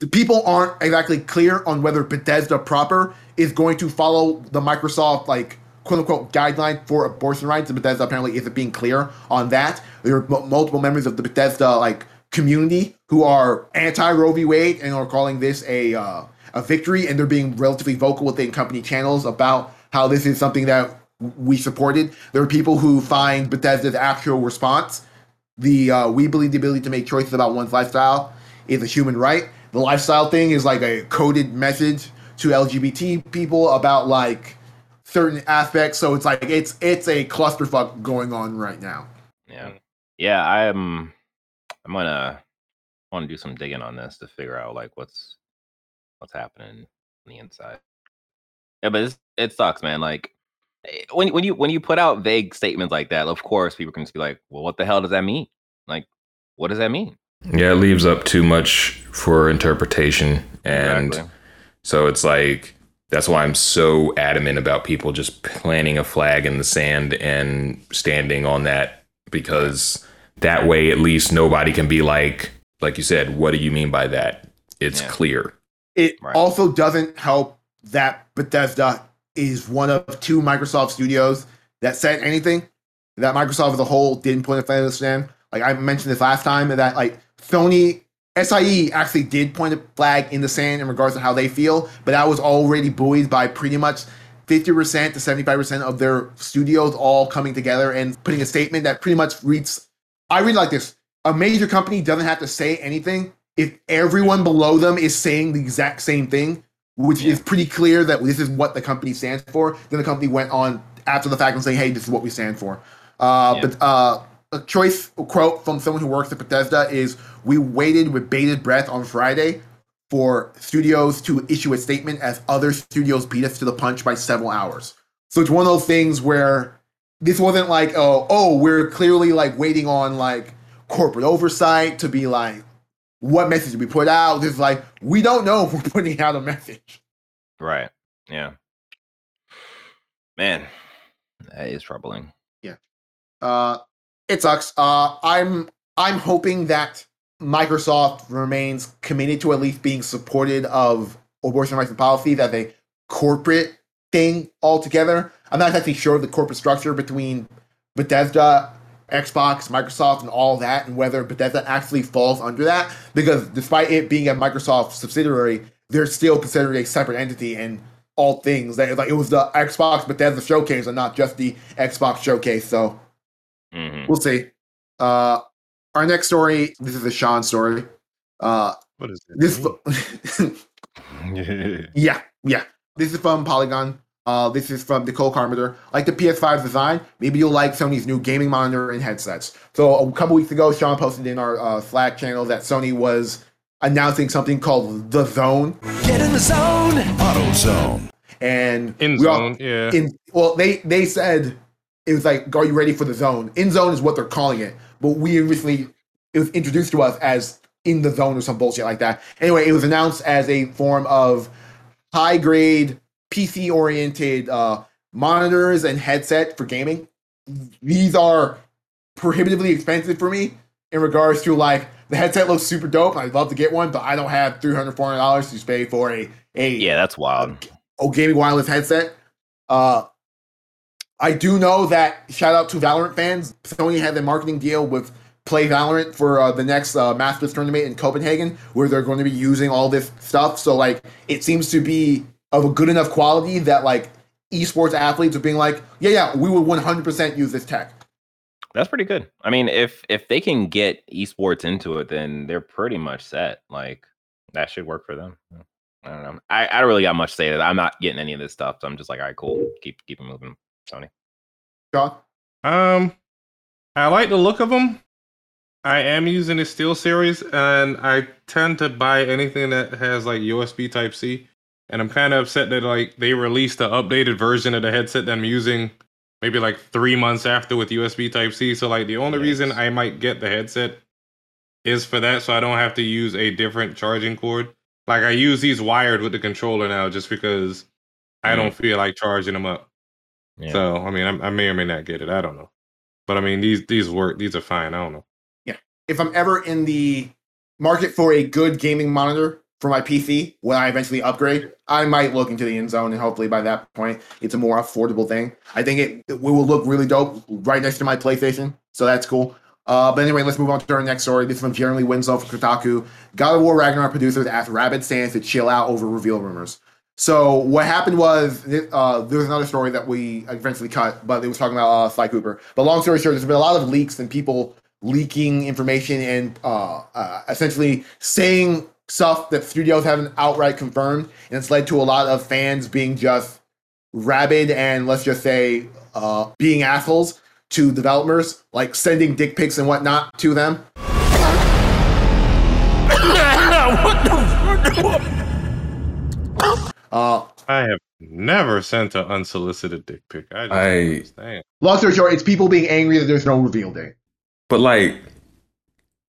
the people aren't exactly clear on whether Bethesda proper is going to follow the Microsoft like quote unquote guideline for abortion rights. And Bethesda apparently isn't being clear on that. There are m- multiple members of the Bethesda like community who are anti Roe v. Wade and are calling this a uh, a victory, and they're being relatively vocal within company channels about how this is something that we supported. There are people who find Bethesda's actual response, the uh, we believe the ability to make choices about one's lifestyle is a human right. The lifestyle thing is like a coded message to LGBT people about like certain aspects. So it's like it's it's a clusterfuck going on right now. Yeah. Yeah, I'm I'm gonna I want to do some digging on this to figure out like what's what's happening on the inside. Yeah, but it's, it sucks, man. Like eh, when when you when you put out vague statements like that, of course people can just be like, "Well, what the hell does that mean? Like, what does that mean?" Yeah, it leaves up too much for interpretation. And Exactly. so it's like, that's why I'm so adamant about people just planting a flag in the sand and standing on that because that way at least nobody can be like, like you said, what do you mean by that? It's Yeah. clear. It Right. also doesn't help that Bethesda is one of two Microsoft studios that said anything. That Microsoft as a whole didn't point a flag in the sand. Like I mentioned this last time, that like Sony SIE actually did point a flag in the sand in regards to how they feel, but that was already buoyed by pretty much 50% to 75% of their studios all coming together and putting a statement that pretty much reads I read like this. A major company doesn't have to say anything if everyone below them is saying the exact same thing, which is pretty clear that this is what the company stands for. Then the company went on after the fact and saying, "Hey, this is what we stand for." Uh, Yeah. But uh, a choice quote from someone who works at Bethesda is, "We waited with bated breath on Friday for studios to issue a statement as other studios beat us to the punch by several hours." So it's one of those things where this wasn't like, oh, oh, we're clearly like waiting on like corporate oversight to be like, what message do we put out? This is like, we don't know if we're putting out a message. Right. Yeah. Man, that is troubling. Yeah. Uh, it sucks. Uh, I'm I'm hoping that Microsoft remains committed to at least being supported of abortion rights and policies as a corporate thing altogether. I'm not actually sure of the corporate structure between Bethesda, Xbox, Microsoft, and all that, and whether Bethesda actually falls under that. Because despite it being a Microsoft subsidiary, they're still considered a separate entity and all things. That like it was the Xbox Bethesda showcase and not just the Xbox showcase. So hmm we'll see. Uh, our next story. This is a Sean story. Uh, What is it? this. yeah, yeah. This is from Polygon. Uh, this is from Nicole Carpenter. Like the PS5 design, maybe you'll like Sony's new gaming monitor and headsets. So a couple weeks ago, Sean posted in our uh, Slack channel that Sony was announcing something called the Zone. Get in the zone. Auto Zone. And In we all- zone, yeah. in well, they they said it was like, "Are you ready for the zone?" INZONE is what they're calling it, but we originally it was introduced to us as in the zone or some bullshit like that. Anyway, it was announced as a form of high grade PC oriented uh, monitors and headset for gaming. These are prohibitively expensive for me in regards to like the headset looks super dope. I'd love to get one, but I don't have 300 dollars to pay for a a Yeah, that's wild. oh gaming wireless headset. Uh, I do know that shout out to Valorant fans. Sony had a marketing deal with Play Valorant for uh, the next uh, Masters tournament in Copenhagen, where they're going to be using all this stuff. So like, it seems to be of a good enough quality that like esports athletes are being like, yeah, yeah, we will 100% use this tech. That's pretty good. I mean, if if they can get esports into it, then they're pretty much set. Like that should work for them. I don't know. I, I don't really got much to say that I'm not getting any of this stuff. So I'm just like, all right, cool. Keep keep it moving, Sony. Sean, Um, I like the look of them. I am using the SteelSeries, and I tend to buy anything that has like USB Type C. And I'm kind of upset that like they released the updated version of the headset that I'm using, maybe like three months after with USB Type C. So like the only reason I might get the headset is for that, so I don't have to use a different charging cord. Like I use these wired with the controller now, just because I don't feel like charging them up. Yeah. So I mean, I, I may or may not get it. I don't know, but I mean these these work. These are fine. I don't know. Yeah. If I'm ever in the market for a good gaming monitor for my PC when I eventually upgrade, I might look into the end zone and hopefully by that point it's a more affordable thing. I think it, it will look really dope right next to my PlayStation, so that's cool. Uh, but anyway, let's move on to our next story. This is from Jeremy Winslow from Kotaku. God of War Ragnarok producers asked Rabid fans to chill out over reveal rumors. So what happened was uh, there was another story that we eventually cut, but it was talking about uh, Sly Cooper. But long story short, there's been a lot of leaks and people leaking information and uh, uh, essentially saying stuff that studios haven't outright confirmed, and it's led to a lot of fans being just rabid and let's just say uh, being assholes to developers, like sending dick pics and whatnot to them. Uh, I have never sent an unsolicited dick pic. I just I- understand. long story short, it's people being angry that there's no reveal date. But like,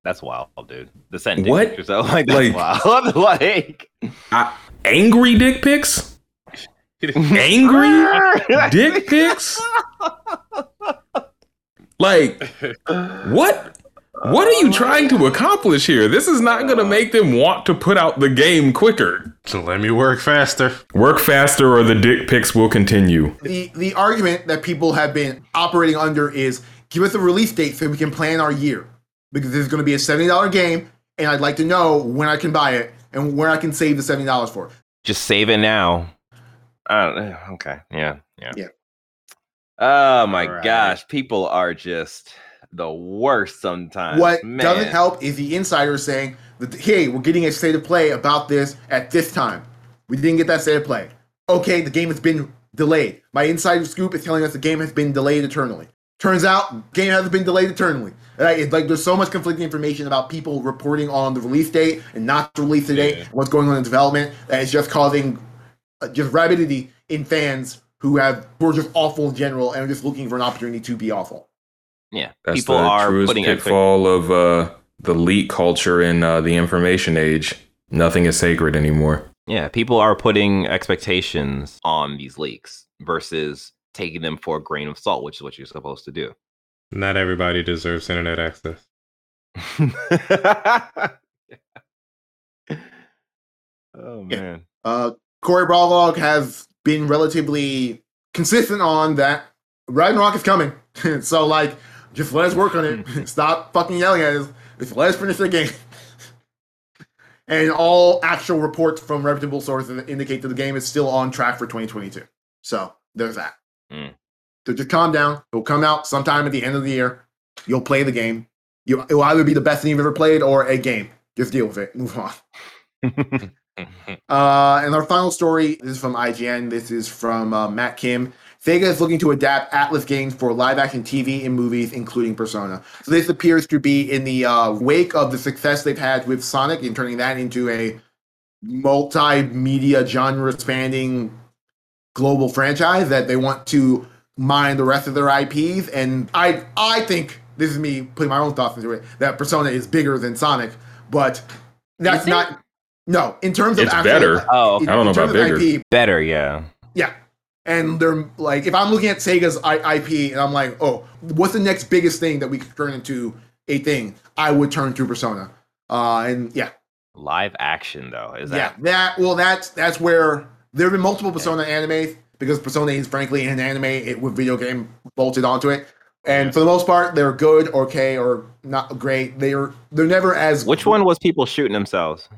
That's wild, dude. The sentence. What? Yourself. Like that's Like- wild. like I, angry dick pics, angry dick pics. Like, what? What are you trying to accomplish here? This is not going to uh, make them want to put out the game quicker. So let me work faster. Work faster, or the dick pics will continue. The the argument that people have been operating under is give us a release date so we can plan our year. Because this is going to be a seventy dollar game, and I'd like to know when I can buy it and where I can save the seventy dollars for. just save it now. I don't, okay. Yeah. Yeah. Yeah. Oh my Alright. gosh. People are just the worst sometimes. What Man. doesn't help is the insider saying that hey, we're getting a state of play about this at this time. We didn't get that state of play. Okay, the game has been delayed. My insider scoop is telling us the game has been delayed eternally. Turns out, game hasn't been delayed eternally. Right? It's like there's so much conflicting information about people reporting on the release date and not the release date, Yeah. what's going on in development, that it's just causing uh, just rabidity in fans who have who are just awful in general and are just looking for an opportunity to be awful. Yeah. That's People the are truest putting expect- pitfall of uh, the leak culture in uh, the information age. Nothing is sacred anymore. Yeah, people are putting expectations on these leaks versus taking them for a grain of salt, which is what you're supposed to do. Not everybody deserves internet access. oh Yeah. man. Uh, Cory Barlog has been relatively consistent on that Ragnarok is coming. so, like, just let us work on it. Stop fucking yelling at us. Just let us finish the game. and all actual reports from reputable sources indicate that the game is still on track for 2022. So, there's that. Mm. So, just calm down. It'll come out sometime at the end of the year. You'll play the game. You, it will either be the best thing you've ever played or a game. Just deal with it. Move on. Uh, and our final story this is from IGN. This is from uh, Matt Kim. Sega is looking to adapt Atlus games for live action TV and movies, including Persona. So this appears to be in the uh, wake of the success they've had with Sonic in turning that into a multimedia genre spanning global franchise that they want to mine the rest of their IPs. And I I think this is me putting my own thoughts into it that Persona is bigger than Sonic, but that's not no in terms of It's actual- better. Oh, okay. in- I don't know about bigger. IP, better, yeah. yeah. And they're like, if I'm looking at Sega's I- IP and I'm like, oh, what's the next biggest thing that we could turn into a thing? I would turn to Persona. Uh, and yeah, Live action though, is yeah, that? that well, that's that's where there have been multiple Persona animes because Persona is frankly an anime it, with video game bolted onto it. And for the most part, they're good, okay, or not great. They're they're never as Which one was people shooting themselves?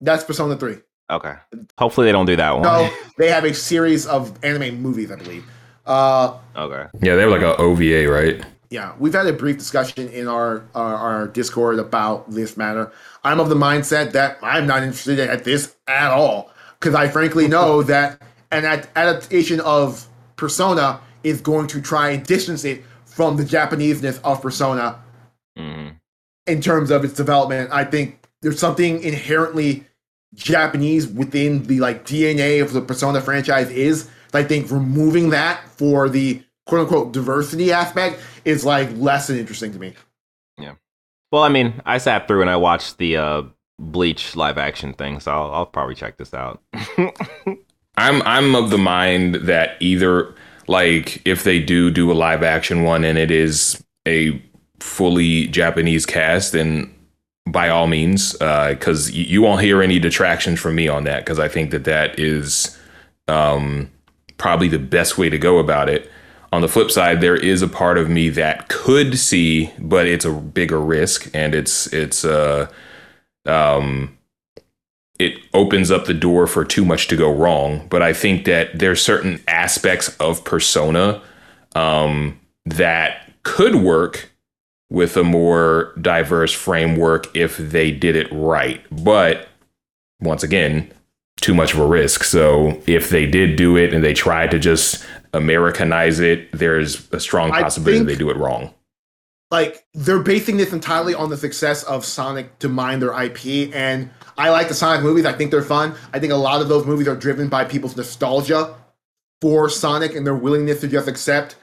That's Persona Three. Okay. Hopefully they don't do that one. No, they have a series of anime movies, I believe. Uh, Okay. Yeah, they have like a OVA, right? yeah, we've had a brief discussion in our, our our Discord about this matter. I'm of the mindset that I'm not interested at this at all because I frankly know that an adaptation of Persona is going to try and distance it from the Japaneseness of Persona hmm in terms of its development. I think there's something inherently Japanese within the like DNA of the Persona franchise is. I think removing that for the quote unquote diversity aspect is like less than interesting to me. Yeah. Well, I mean, I sat through and I watched the uh, Bleach live action thing, so I'll, I'll probably check this out. I'm I'm of the mind that either like if they do do a live action one and it is a fully Japanese cast, then by all means, because you, you won't hear any detractions from me on that because I think that that is um, probably the best way to go about it. On the flip side, there is a part of me that could see, but it's a bigger risk, and it's it's uh um it opens up the door for too much to go wrong. But I think that there's certain aspects of persona um, that could work with a more diverse framework if they did it right. But once again, too much of a risk. So if they did do it and they tried to just Americanize it, there's a strong possibility think- they do it wrong. Like they're basing this entirely on the success of Sonic to mine their IP, and I like the Sonic movies. I think they're fun. I think a lot of those movies are driven by people's nostalgia for Sonic and their willingness to just accept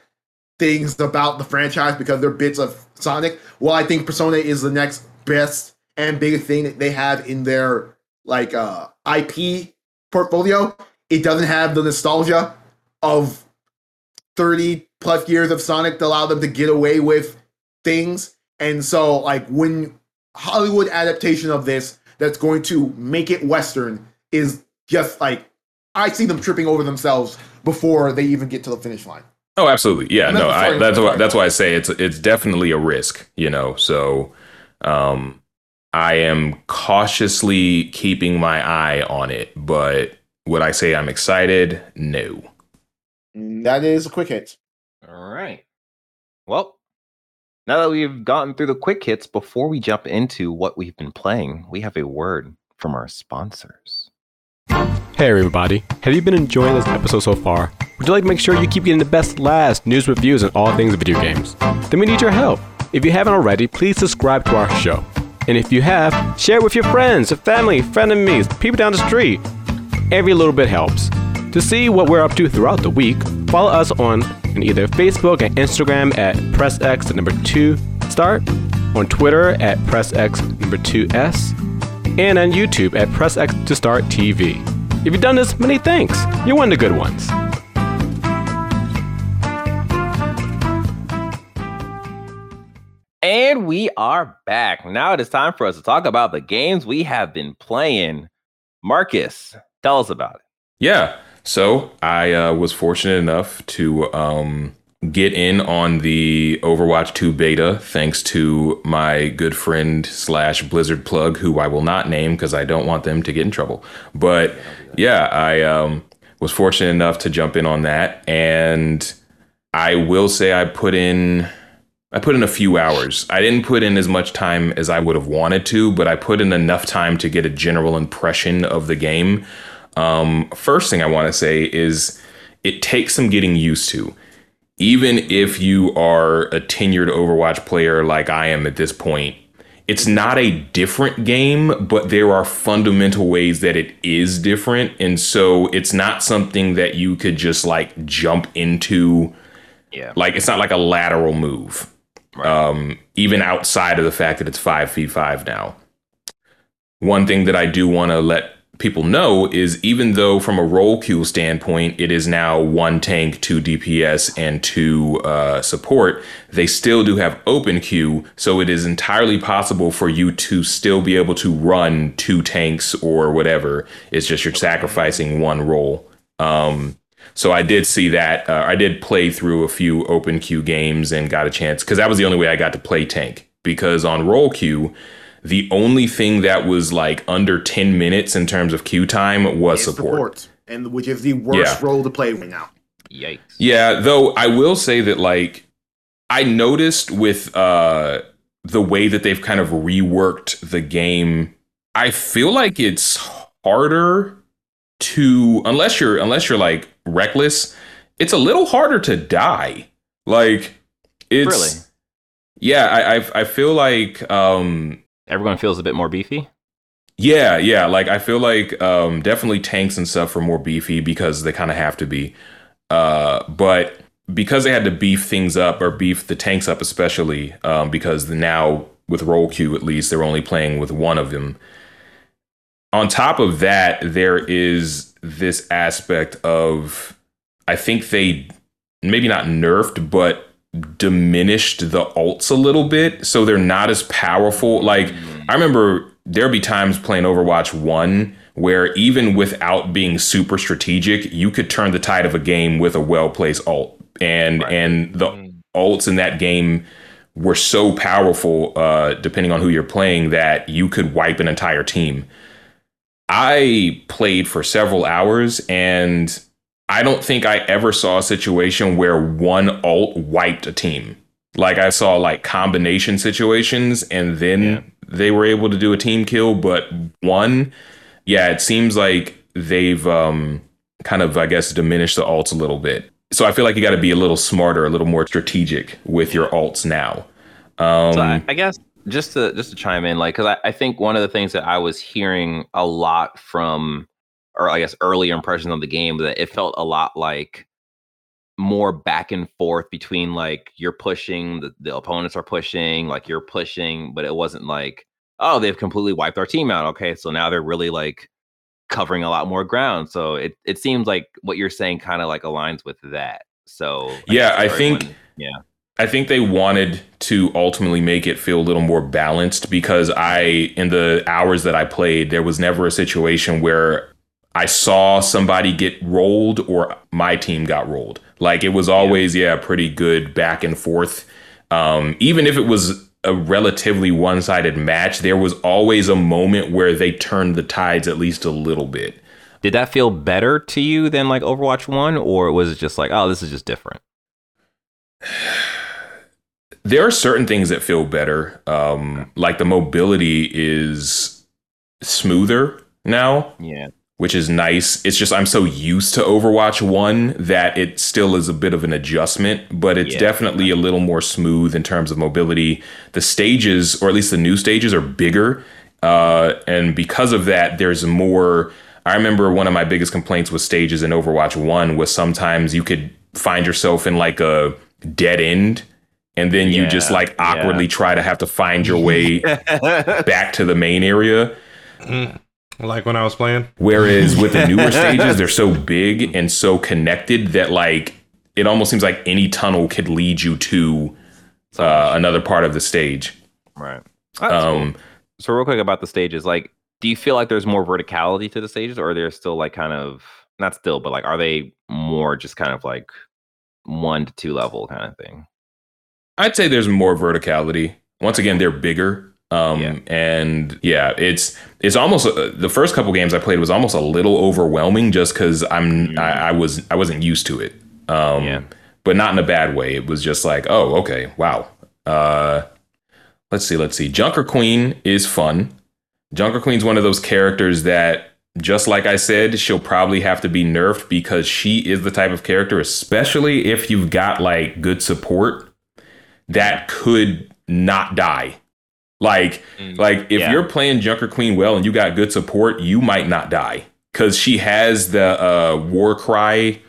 things about the franchise because they're bits of Sonic. Well, I think Persona is the next best and biggest thing that they have in their like uh IP portfolio. It doesn't have the nostalgia of 30 plus years of Sonic to allow them to get away with things. And so like when Hollywood adaptation of this that's going to make it western is just like I see them tripping over themselves before they even get to the finish line. Oh, absolutely. Yeah, And that's no, I, that's why that's why I say it's it's definitely a risk, you know. So, um, I am cautiously keeping my eye on it, but would I say I'm excited? No. That is a quick hit. All right. Well, now that we've gotten through the quick hits, before we jump into what we've been playing, we have a word from our sponsors. Hey everybody, have you been enjoying this episode so far? Would you like to make sure you keep getting the best last news reviews and all things video games? Then we need your help. If you haven't already, please subscribe to our show. And if you have, share it with your friends, your family, frenemies, people down the street. Every little bit helps. To see what we're up to throughout the week, follow us on on either Facebook and Instagram at PressX the number two start, on Twitter at PressX number two S, and on YouTube at Press X to Start TV. If you've done this, many thanks. You're one of the good ones. And we are back. Now it is time for us to talk about the games we have been playing. Marcus, tell us about it. Yeah. So I uh, was fortunate enough to um, get in on the Overwatch 2 beta thanks to my good friend slash Blizzard plug, who I will not name because I don't want them to get in trouble. But yeah, I um, was fortunate enough to jump in on that, and I will say I put in. I put in a few hours. I didn't put in as much time as I would have wanted to, but I put in enough time to get a general impression of the game. Um, first thing I want to say is it takes some getting used to. Even if you are a tenured Overwatch player like I am at this point, it's not a different game, but there are fundamental ways that it is different. And so it's not something that you could just like jump into. Yeah. Like it's not like a lateral move. Right. Um, even outside of the fact that it's 5v5 now. One thing that I do want to let people know is even though from a role queue standpoint it is now one tank, two DPS, and two uh, support, they still do have open queue, so it is entirely possible for you to still be able to run two tanks or whatever. It's just you're sacrificing one role. Um, so I did see that. Uh, I did play through a few open queue games and got a chance because that was the only way I got to play tank. Because on role queue, the only thing that was like under 10 minutes in terms of queue time was It's support. and which is the worst Yeah. role to play right now. Yikes. Yeah, though I will say that like I noticed with uh the way that they've kind of reworked the game, I feel like it's harder to unless you're unless you're like reckless, it's a little harder to die. Like it's Really? Yeah, I I, I feel like um Everyone feels a bit more beefy. Yeah, yeah. Like I feel like um definitely tanks and stuff are more beefy because they kind of have to be. Uh but because they had to beef things up or beef the tanks up especially um because now with role queue at least they're only playing with one of them. On top of that there is this aspect of I think they maybe not nerfed but diminished the ults a little bit so they're not as powerful like I remember there'd be times playing Overwatch 1 where even without being super strategic, you could turn the tide of a game with a well-placed ult. And and the ults in that game were so powerful uh depending on who you're playing that you could wipe an entire team. I played for several hours and I don't think I ever saw a situation where one ult wiped a team. Like I saw like combination situations and then Yeah. they were able to do a team kill, but one, yeah, it seems like they've um kind of I guess diminished the ults a little bit. So I feel like you got to be a little smarter, a little more strategic with your ults now. Um So I, I guess just to just to chime in, like, because I, I think one of the things that I was hearing a lot from, or I guess earlier impressions of the game, that it felt a lot like more back and forth between like you're pushing, the, the opponents are pushing, like you're pushing, but it wasn't like, oh, they've completely wiped our team out. Okay, so now they're really like covering a lot more ground. So it it seems like what you're saying kind of like aligns with that. So Yeah, I think- yeah. I think they wanted to ultimately make it feel a little more balanced because I, in the hours that I played, there was never a situation where I saw somebody get rolled or my team got rolled. Like it was always, yeah, pretty good back and forth. Um, even if it was a relatively one sided match, there was always a moment where they turned the tides at least a little bit. Did that feel better to you than like Overwatch 1 or was it just like, oh, this is just different? there are certain things that feel better. Um, like the mobility is smoother now, Yeah. Which is nice. It's just I'm so used to Overwatch 1 that it still is a bit of an adjustment, but it's Yeah. definitely a little more smooth in terms of mobility. The stages, or at least the new stages, are bigger. Uh, and because of that, there's more. I remember one of my biggest complaints with stages in Overwatch 1 was sometimes you could find yourself in like a dead end. And then you just Yeah, like yeah. awkwardly try to have to find your way back to the main area. Like when I was playing. Whereas with the newer stages, they're so big and so connected that like it almost seems like any tunnel could lead you to uh, another part of the stage. right. That's cool. Um, So real quick about the stages, like, do you feel like there's more verticality to the stages, or they're still like kind of not still, but like, are they more just kind of like one to two level kind of thing? I'd say there's more verticality. Once again, they're bigger. Um, Yeah. and yeah, it's it's almost uh, the first couple games I played was almost a little overwhelming just because I'm I, I was I wasn't used to it. Um, Yeah. but not in a bad way. It was just like, oh, okay, wow. Uh, let's see, let's see. Junker Queen is fun. Junker Queen's one of those characters that just like I said, she'll probably have to be nerfed because she is the type of character, especially if you've got like good support that could not die. Like, Mm, like if yeah. you're playing Junker Queen well and you got good support, you might not die because she has the uh, War Cry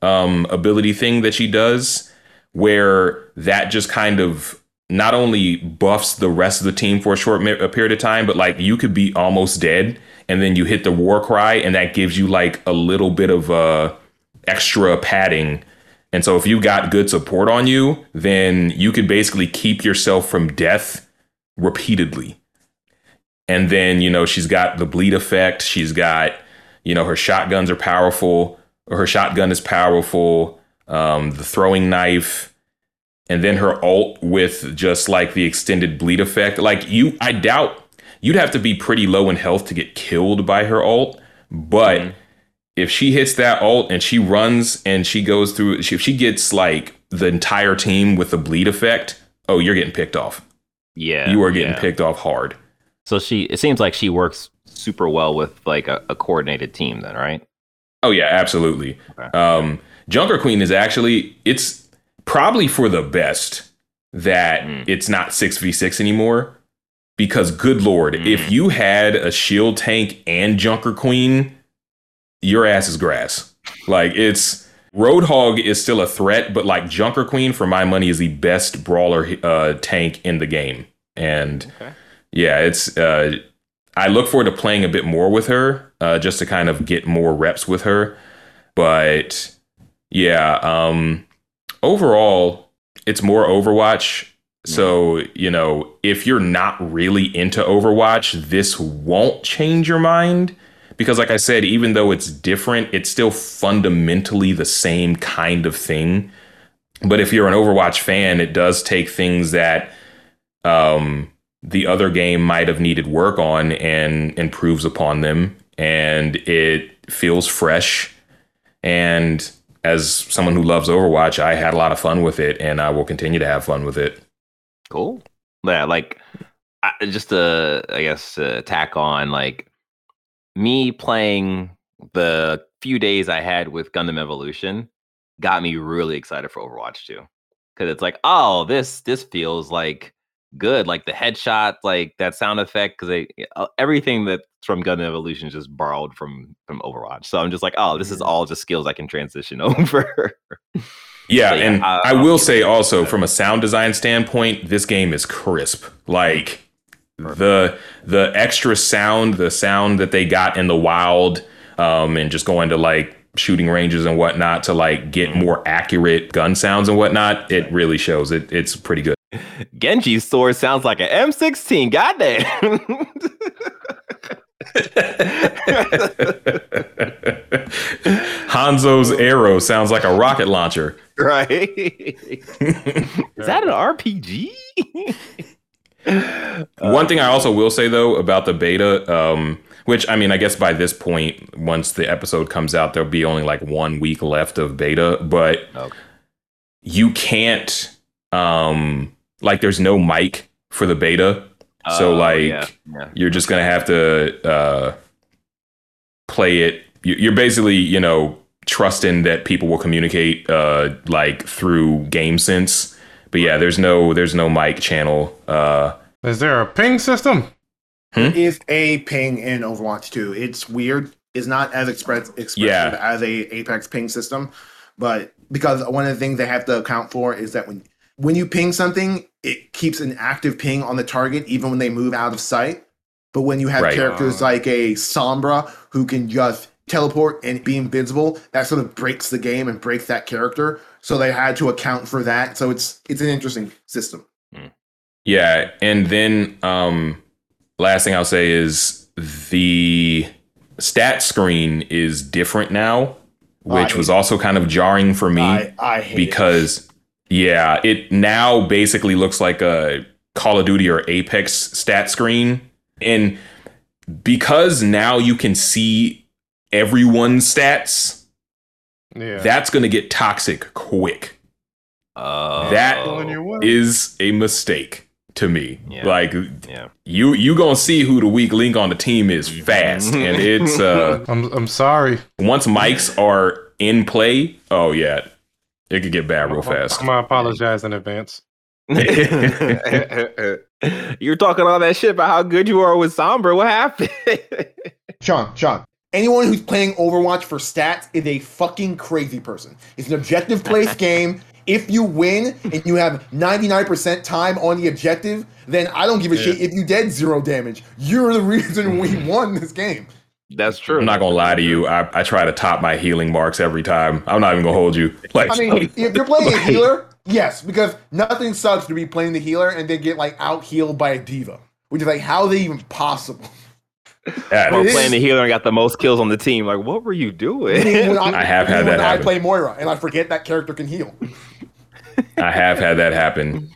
um, ability thing that she does, where that just kind of not only buffs the rest of the team for a short mi- a period of time, but like you could be almost dead and then you hit the War Cry and that gives you like a little bit of uh, extra padding. And so if you got good support on you, then you could basically keep yourself from death repeatedly. And then, you know, she's got the bleed effect. She's got, you know, her shotguns are powerful, or her shotgun is powerful, um, the throwing knife, and then her ult with just like the extended bleed effect. Like, you, I doubt you'd have to be pretty low in health to get killed by her ult, but if she hits that ult and she runs and she goes through, if she gets like the entire team with the bleed effect, oh, you're getting picked off. Yeah, you are getting yeah. picked off hard. So she, it seems like she works super well with like a, a coordinated team, then, right? Oh yeah, absolutely. Okay. Um, Junker Queen is actually it's probably for the best that Mm. it's not six v six anymore. Because good lord, Mm. if you had a shield tank and Junker Queen, your ass is grass. Like it's Roadhog is still a threat, but like Junker Queen, for my money, is the best brawler uh, tank in the game. And Okay. yeah, it's. Uh, I look forward to playing a bit more with her, uh, just to kind of get more reps with her. But yeah, um, overall, it's more Overwatch. So you know, if you're not really into Overwatch, this won't change your mind because, like I said, even though it's different, it's still fundamentally the same kind of thing. But if you're an Overwatch fan, it does take things that um, the other game might have needed work on and improves upon them, and it feels fresh. And as someone who loves Overwatch, I had a lot of fun with it, and I will continue to have fun with it. Cool. Yeah, like just to I guess tack on like me playing the few days I had with Gundam Evolution got me really excited for Overwatch 2 because it's like oh this this feels like good like the headshot like that sound effect because they uh, everything that's from Gundam Evolution is just borrowed from from Overwatch. So I'm just like oh this is all just skills I can transition over. Yeah, So, yeah, and I- I, I'll say also from a sound design standpoint, this game is crisp. Like the the extra sound, the sound that they got in the wild, um, and just going to like shooting ranges and whatnot to like get more accurate gun sounds and whatnot, it really shows. It it's pretty good. Genji's sword sounds like an M16 goddamn Hanzo's arrow sounds like a rocket launcher. right? Is that an RPG? One thing I also will say though about the beta, um, which I mean, I guess by this point, once the episode comes out, there'll be only like one week left of beta, but Okay. you can't, um, like, there's no mic for the beta, so Oh, like, yeah, yeah. you're just gonna have to uh, play it. You- You're basically, you know, trusting that people will communicate uh, like through game sense. But yeah, there's no there's no mic channel. Uh, Is there a ping system? is a ping in Overwatch 2. It's weird. It's not as express expressive Yeah. as a Apex ping system, but because one of the things they have to account for is that when when you ping something, it keeps an active ping on the target even when they move out of sight. But when you have Right. characters like a Sombra who can just teleport and be invincible, that sort of breaks the game and breaks that character. So they had to account for that. So it's it's an interesting system. Yeah, and then um last thing I'll say is the stat screen is different now, which I was also kind of jarring for me I, I hate it. because yeah, it now basically looks like a Call of Duty or Apex stat screen and because now you can see everyone's stats, Yeah. that's going to get toxic quick. Oh, That On your way. is a mistake to me. Yeah. Like Yeah. you you gonna see who the weak link on the team is fast, and it's uh I'm I'm sorry. once mics are in play. Oh yeah, it could get bad real fast. I'm gonna apologize in advance. You're talking all that shit about how good you are with Sombra. What happened? Sean, Sean. Anyone who's playing Overwatch for stats is a fucking crazy person. It's an objective place game. If you win and you have 99% time on the objective, then I don't give a Yeah. shit if you did zero damage. You're the reason we mm-hmm. won this game. That's true. I'm not gonna lie to you. I, I try to top my healing marks every time. I'm not even gonna hold you. Like I mean, if you're playing a healer, yes, because nothing sucks to be playing the healer and then get like out healed by a D.Va, which is like how are they even possible? Yeah, Or It playing is- the healer and got the most kills on the team. Like, what were you doing? I have had that when I happen. play Moira and I forget that character can heal. I have had that happen.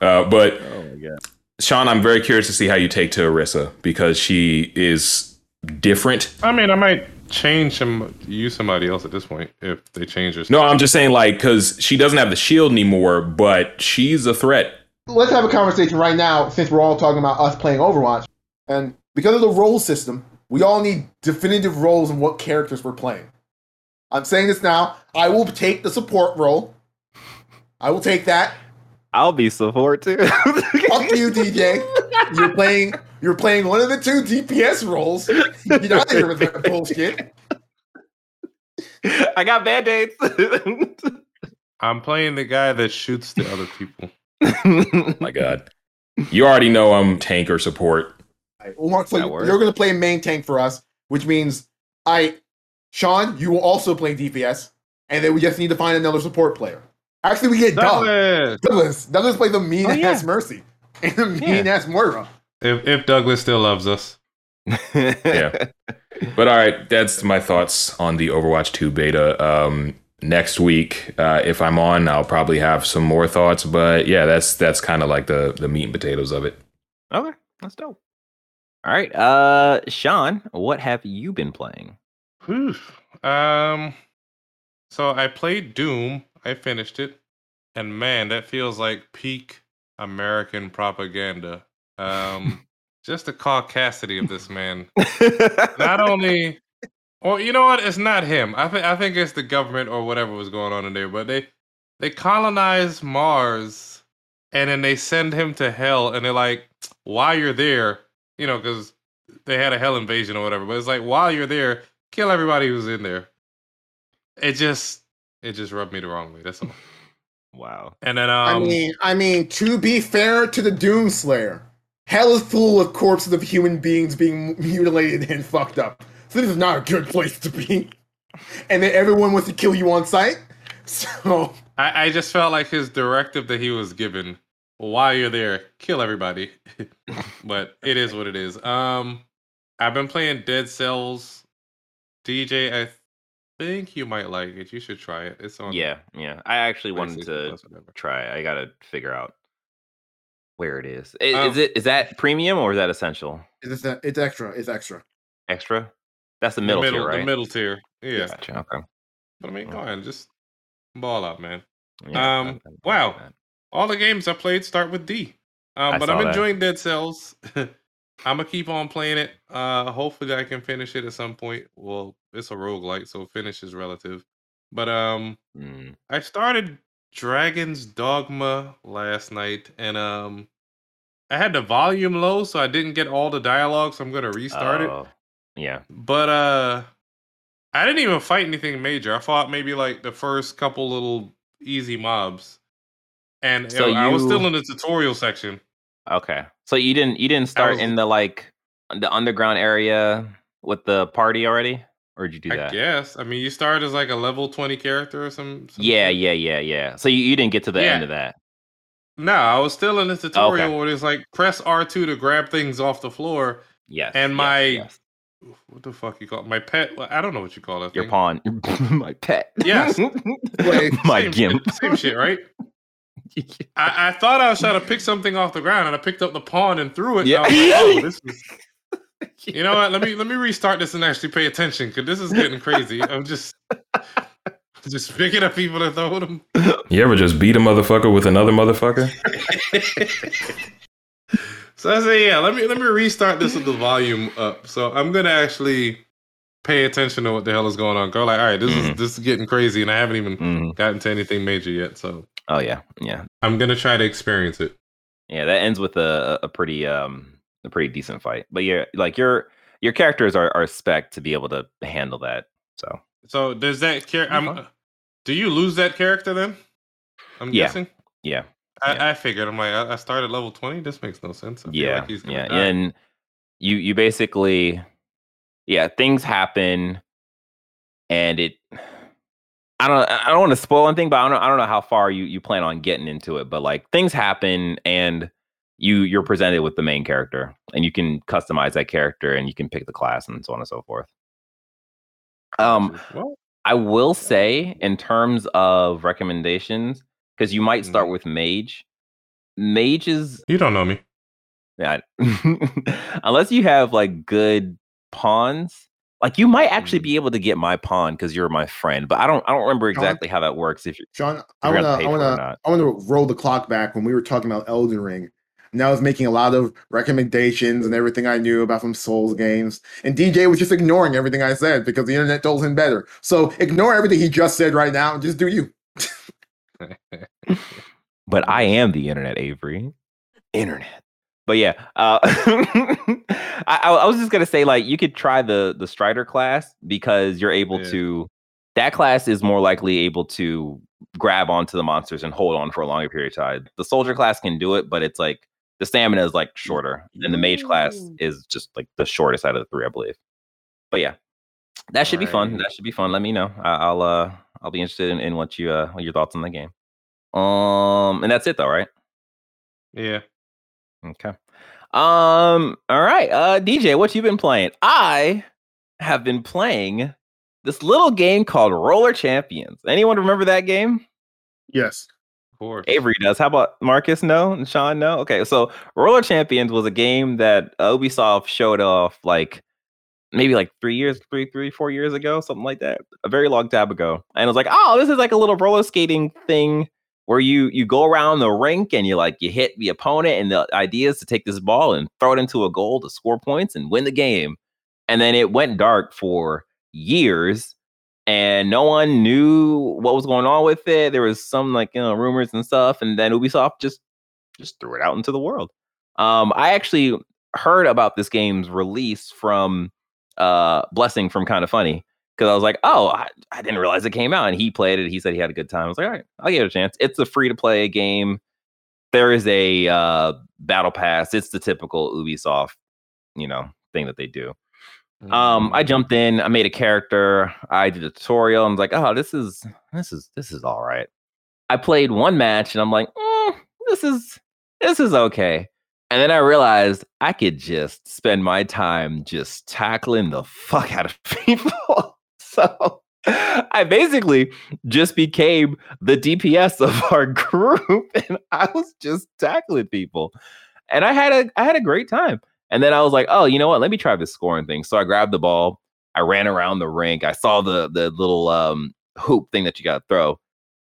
Uh, but oh my. Sean, I'm very curious to see how you take to Orisa because she is different. I mean, I might change some, use somebody else at this point if they change her. No, I'm just saying like because she doesn't have the shield anymore, but she's a threat. Let's have a conversation right now since we're all talking about us playing Overwatch. And because of the role system, we all need definitive roles and what characters we're playing. I'm saying this now. I will take the support role. I will take that. I'll be support too. Fuck you, DJ. You're playing. You're playing one of the two DPS roles. Get out of here with that bullshit. I got band aids. I'm playing the guy that shoots the other people. My God, you already know I'm tank or support. Right, well, Mark, so That you, you're going to play main tank for us, which means I, Sean, you will also play DPS, and then we just need to find another support player. Actually, we get Doug. Douglas! Douglas. Douglas plays the mean Oh, yeah. ass Mercy and the mean ass Moira. If if Douglas still loves us, Yeah. But all right, that's my thoughts on the Overwatch 2 beta. Um, next week, uh, if I'm on, I'll probably have some more thoughts. But yeah, that's that's kind of like the the meat and potatoes of it. Okay, that's dope. All right, uh, Sean, what have you been playing? Um, so I played Doom. I finished it, and man, that feels like peak American propaganda. Um, just the caucasity of this man. Not only, or you know what? It's not him. I think I think it's the government or whatever was going on in there. But they they colonize Mars, and then they send him to hell, and they're like, while you're there, you know, because they had a hell invasion or whatever. But it's like while you're there, kill everybody who's in there. It just it just rubbed me the wrong way. That's all. wow. And then um, I mean, I mean, to be fair to the Doomslayer, hell is full of corpses of human beings being mutilated and fucked up. So this is not a good place to be. And then everyone wants to kill you on sight. So I, I just felt like his directive that he was given while you're there, kill everybody. but it is what it is. Um, I've been playing Dead Cells. DJ, I think you might like it. You should try it. It's on. Yeah, yeah. I actually wanted to try. I gotta figure out where it is. I- Um, Is it is that premium or is that essential? it's it's extra. It's extra. Extra? That's the The middle, middle, tier, right? the middle tier. Yeah, Gotcha. Okay. but I mean, go ahead, just ball out, man. Yeah, Um, wow. that. All the games I played start with D. Um, but I'm that. enjoying Dead Cells. I'm gonna keep on playing it. Uh, hopefully I can finish it at some point. Well, it's a roguelike, so finish is relative. But um, Mm. I started Dragon's Dogma last night, and um, I had the volume low, so I didn't get all the dialogue. So I'm gonna restart it. Oh, Yeah. But uh, I didn't even fight anything major. I fought maybe like the first couple little easy mobs, and So uh, I was still in the tutorial section. Okay. So you didn't you didn't start was- in the like the underground area with the party already? Or did you do I that? Yes. I mean, you start as like a level twenty character or some. some Yeah, shit. yeah, yeah, yeah. So you, you didn't get to the end of that. No, I was still in the oh, tutorial Okay. where it's like press R two to grab things off the floor. Yes. And my- yes. What the fuck you call it? my pet? well, I don't know what you call that. your thing. pawn. my pet. Yes. Wait, my Same gimp. Shit, same shit, right? I, I thought I was trying to pick something off the ground, and I picked up the pawn and threw it. Yeah. Yeah. I was like, oh, this is. You know what? Let me let me restart this and actually pay attention because this is getting crazy. I'm just just picking up people and throwing them. You ever just beat a motherfucker with another motherfucker? So I say, yeah, let me let me restart this with the volume up. So I'm gonna actually pay attention to what the hell is going on. Go like, all right, this Mhm. is this is getting crazy, and I haven't even Mhm. gotten to anything major yet. So Oh yeah, yeah, I'm gonna try to experience it. yeah. That ends with a a pretty um a pretty decent fight. But yeah, like your your characters are are spec to be able to handle that. So So does that character? Mhm. I'm. Do you lose that character then? I'm Yeah. guessing. yeah, I, Yeah. I figured. I'm like, I, I started level twenty. This makes no sense. I yeah, like he's yeah. die. And you you basically yeah things happen, and it. I don't. I don't want to spoil anything, but I don't. I don't know how far you you plan on getting into it. But like things happen, and you you're presented with the main character, and you can customize that character, and you can pick the class, and so on and so forth. Um, well, I will say, in terms of recommendations, because you might start Mhm. with Mage. Mage is you don't know me. yeah, unless you have like good pawns. Like you might actually Mm. be able to get my pawn because you're my friend, but I don't. I don't remember exactly how that works. If you Sean, I you're wanna, I for it or wanna. I wanna roll the clock back when we were talking about Elden Ring. And I was making a lot of recommendations and everything I knew about some Souls games. And DJ was just ignoring everything I said because the internet told him better. So ignore everything he just said right now and just do you. but I am the internet, Avery. Internet. But yeah, uh, I, I was just gonna say like you could try the the Strider class because you're able Yeah. to. That class is more likely able to grab onto the monsters and hold on for a longer period of time. The soldier class can do it, but it's like the stamina is like shorter, and the mage class is just like the shortest out of the three, I believe. But yeah, that should be fun. That should be fun. Let me know. I, I'll uh I'll be interested in, in what you uh what your thoughts on the game. Um, and that's it though, right? Yeah. Okay. Um. All right. Uh, DJ, what you been playing? I have been playing this little game called Roller Champions. Anyone remember that game? Yes. Of course. Avery does. How about Marcus? No, and Sean? No. Okay. So Roller Champions was a game that Ubisoft showed off like maybe like three years, three, three, four years ago, something like that. A very long time ago. And it was like, oh, this is like a little roller skating thing where you you go around the rink and you like you hit the opponent, and the idea is to take this ball and throw it into a goal to score points and win the game. And then it went dark for years and no one knew what was going on with it. There was some like you know rumors and stuff, and then Ubisoft just just threw it out into the world. Um, I actually heard about this game's release from uh Blessing from Kind of Funny because I was like, oh, I, I didn't realize it came out, and he played it. He said he had a good time. I was like, all right, I'll give it a chance. It's a free to play game. There is a uh, battle pass. It's the typical Ubisoft, you know, thing that they do. Um, I jumped in, I made a character, I did a tutorial, I'm like, oh, this is this is this is all right. I played one match and I'm like, mm, this is this is okay. And then I realized I could just spend my time just tackling the fuck out of people. So I basically just became the DPS of our group and I was just tackling people. And I had a I had a great time. And then I was like, oh, you know what? Let me try this scoring thing. So I grabbed the ball. I ran around the rink. I saw the the little um, hoop thing that you got to throw,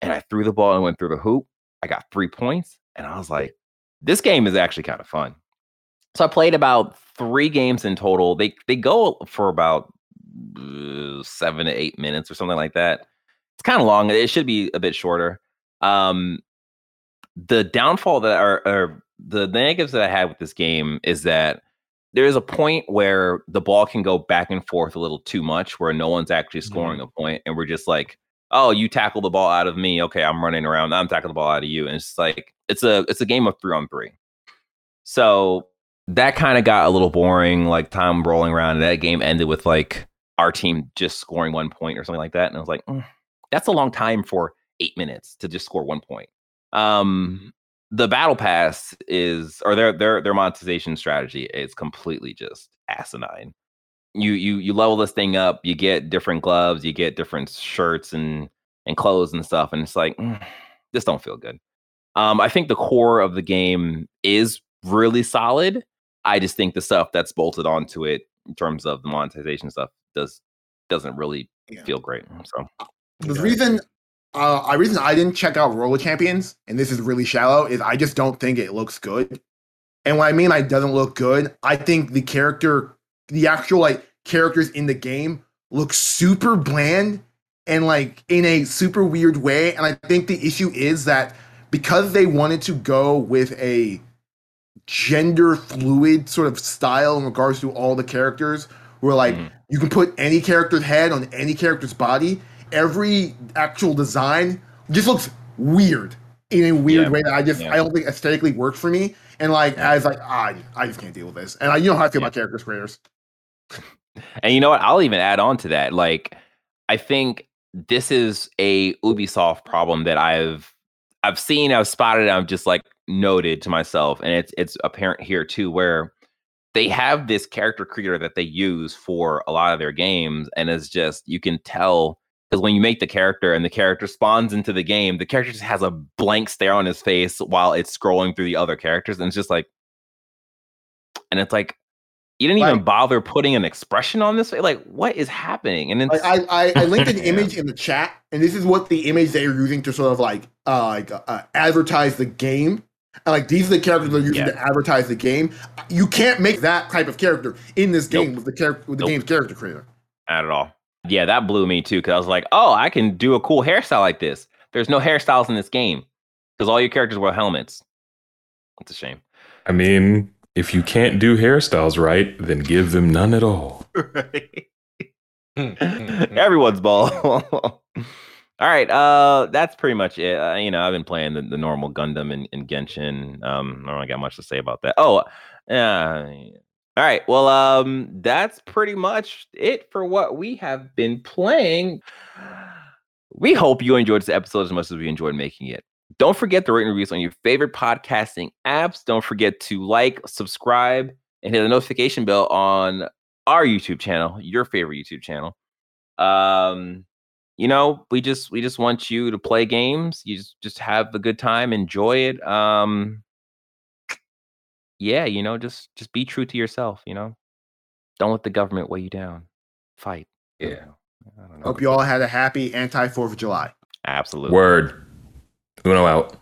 and I threw the ball and went through the hoop. I got three points, and I was like, this game is actually kind of fun. So I played about three games in total. They they go for about seven to eight minutes or something like that. It's kind of long. It should be a bit shorter. Um, the downfall that are, or the negatives that I had with this game is that there is a point where the ball can go back and forth a little too much, where no one's actually scoring a point, and we're just like, "Oh, you tackle the ball out of me. Okay, I'm running around. I'm tackling the ball out of you." And it's like it's a it's a game of three on three. So that kind of got a little boring. Like time rolling around, and that game ended with like our team just scoring one point or something like that. And I was like, "Mm, that's a long time for eight minutes to just score one point. Um, the battle pass is or their their their monetization strategy is completely just asinine. You you you level this thing up, you get different gloves, you get different shirts and and clothes and stuff, and it's like mm, this don't feel good. Um, I think the core of the game is really solid. I just think the stuff that's bolted onto it in terms of the monetization stuff does doesn't really Yeah. feel great. So The reason uh I reason I didn't check out Roller Champions, and this is really shallow, is I just don't think it looks good. And what I mean I doesn't look good, I think the character, the actual like characters in the game look super bland and like in a super weird way. And I think the issue is that because they wanted to go with a gender fluid sort of style in regards to all the characters, where like Mhm. you can put any character's head on any character's body, every actual design just looks weird in a weird Yeah. way that I just Yeah. I don't think aesthetically works for me. And like I was like, ah, I just can't deal with this. And I, you know how I feel Yeah. about characters creators. And you know what? I'll even add on to that. Like, I think this is a Ubisoft problem that I've I've seen, I've spotted, I've just like noted to myself, and it's it's apparent here too, where they have this character creator that they use for a lot of their games, and it's just you can tell because when you make the character and the character spawns into the game, the character just has a blank stare on his face while it's scrolling through the other characters, and it's just like, and it's like you didn't even bother putting an expression on this. Like, what is happening? And it's, Like I, I, I linked an image in the chat, and this is what the image they're using to sort of like uh, like uh, advertise the game. And like these are the characters they're using Yeah. to advertise the game. You can't make that type of character in this game Nope. with the character with the Nope. game's character creator. not at all. Yeah, that blew me too because I was like, oh, I can do a cool hairstyle like this. There's no hairstyles in this game because all your characters wear helmets. It's a shame. I mean, if you can't do hairstyles right, then give them none at all. Everyone's ball. all right, uh, that's pretty much it. Uh, you know, I've been playing the, the normal Gundam and, and Genshin. Um, I don't really got much to say about that. Oh, yeah. All right. Well, um, that's pretty much it for what we have been playing. We hope you enjoyed this episode as much as we enjoyed making it. Don't forget to rate and reviews on your favorite podcasting apps. Don't forget to like, subscribe, and hit the notification bell on our YouTube channel, your favorite YouTube channel. Um, you know, we just we just want you to play games. You just just have a good time, enjoy it. Um, yeah, you know, just just be true to yourself. You know, don't let the government weigh you down. Fight. Yeah. I don't know. Hope you all had a happy anti Fourth of July. Absolutely. Word. Uno out.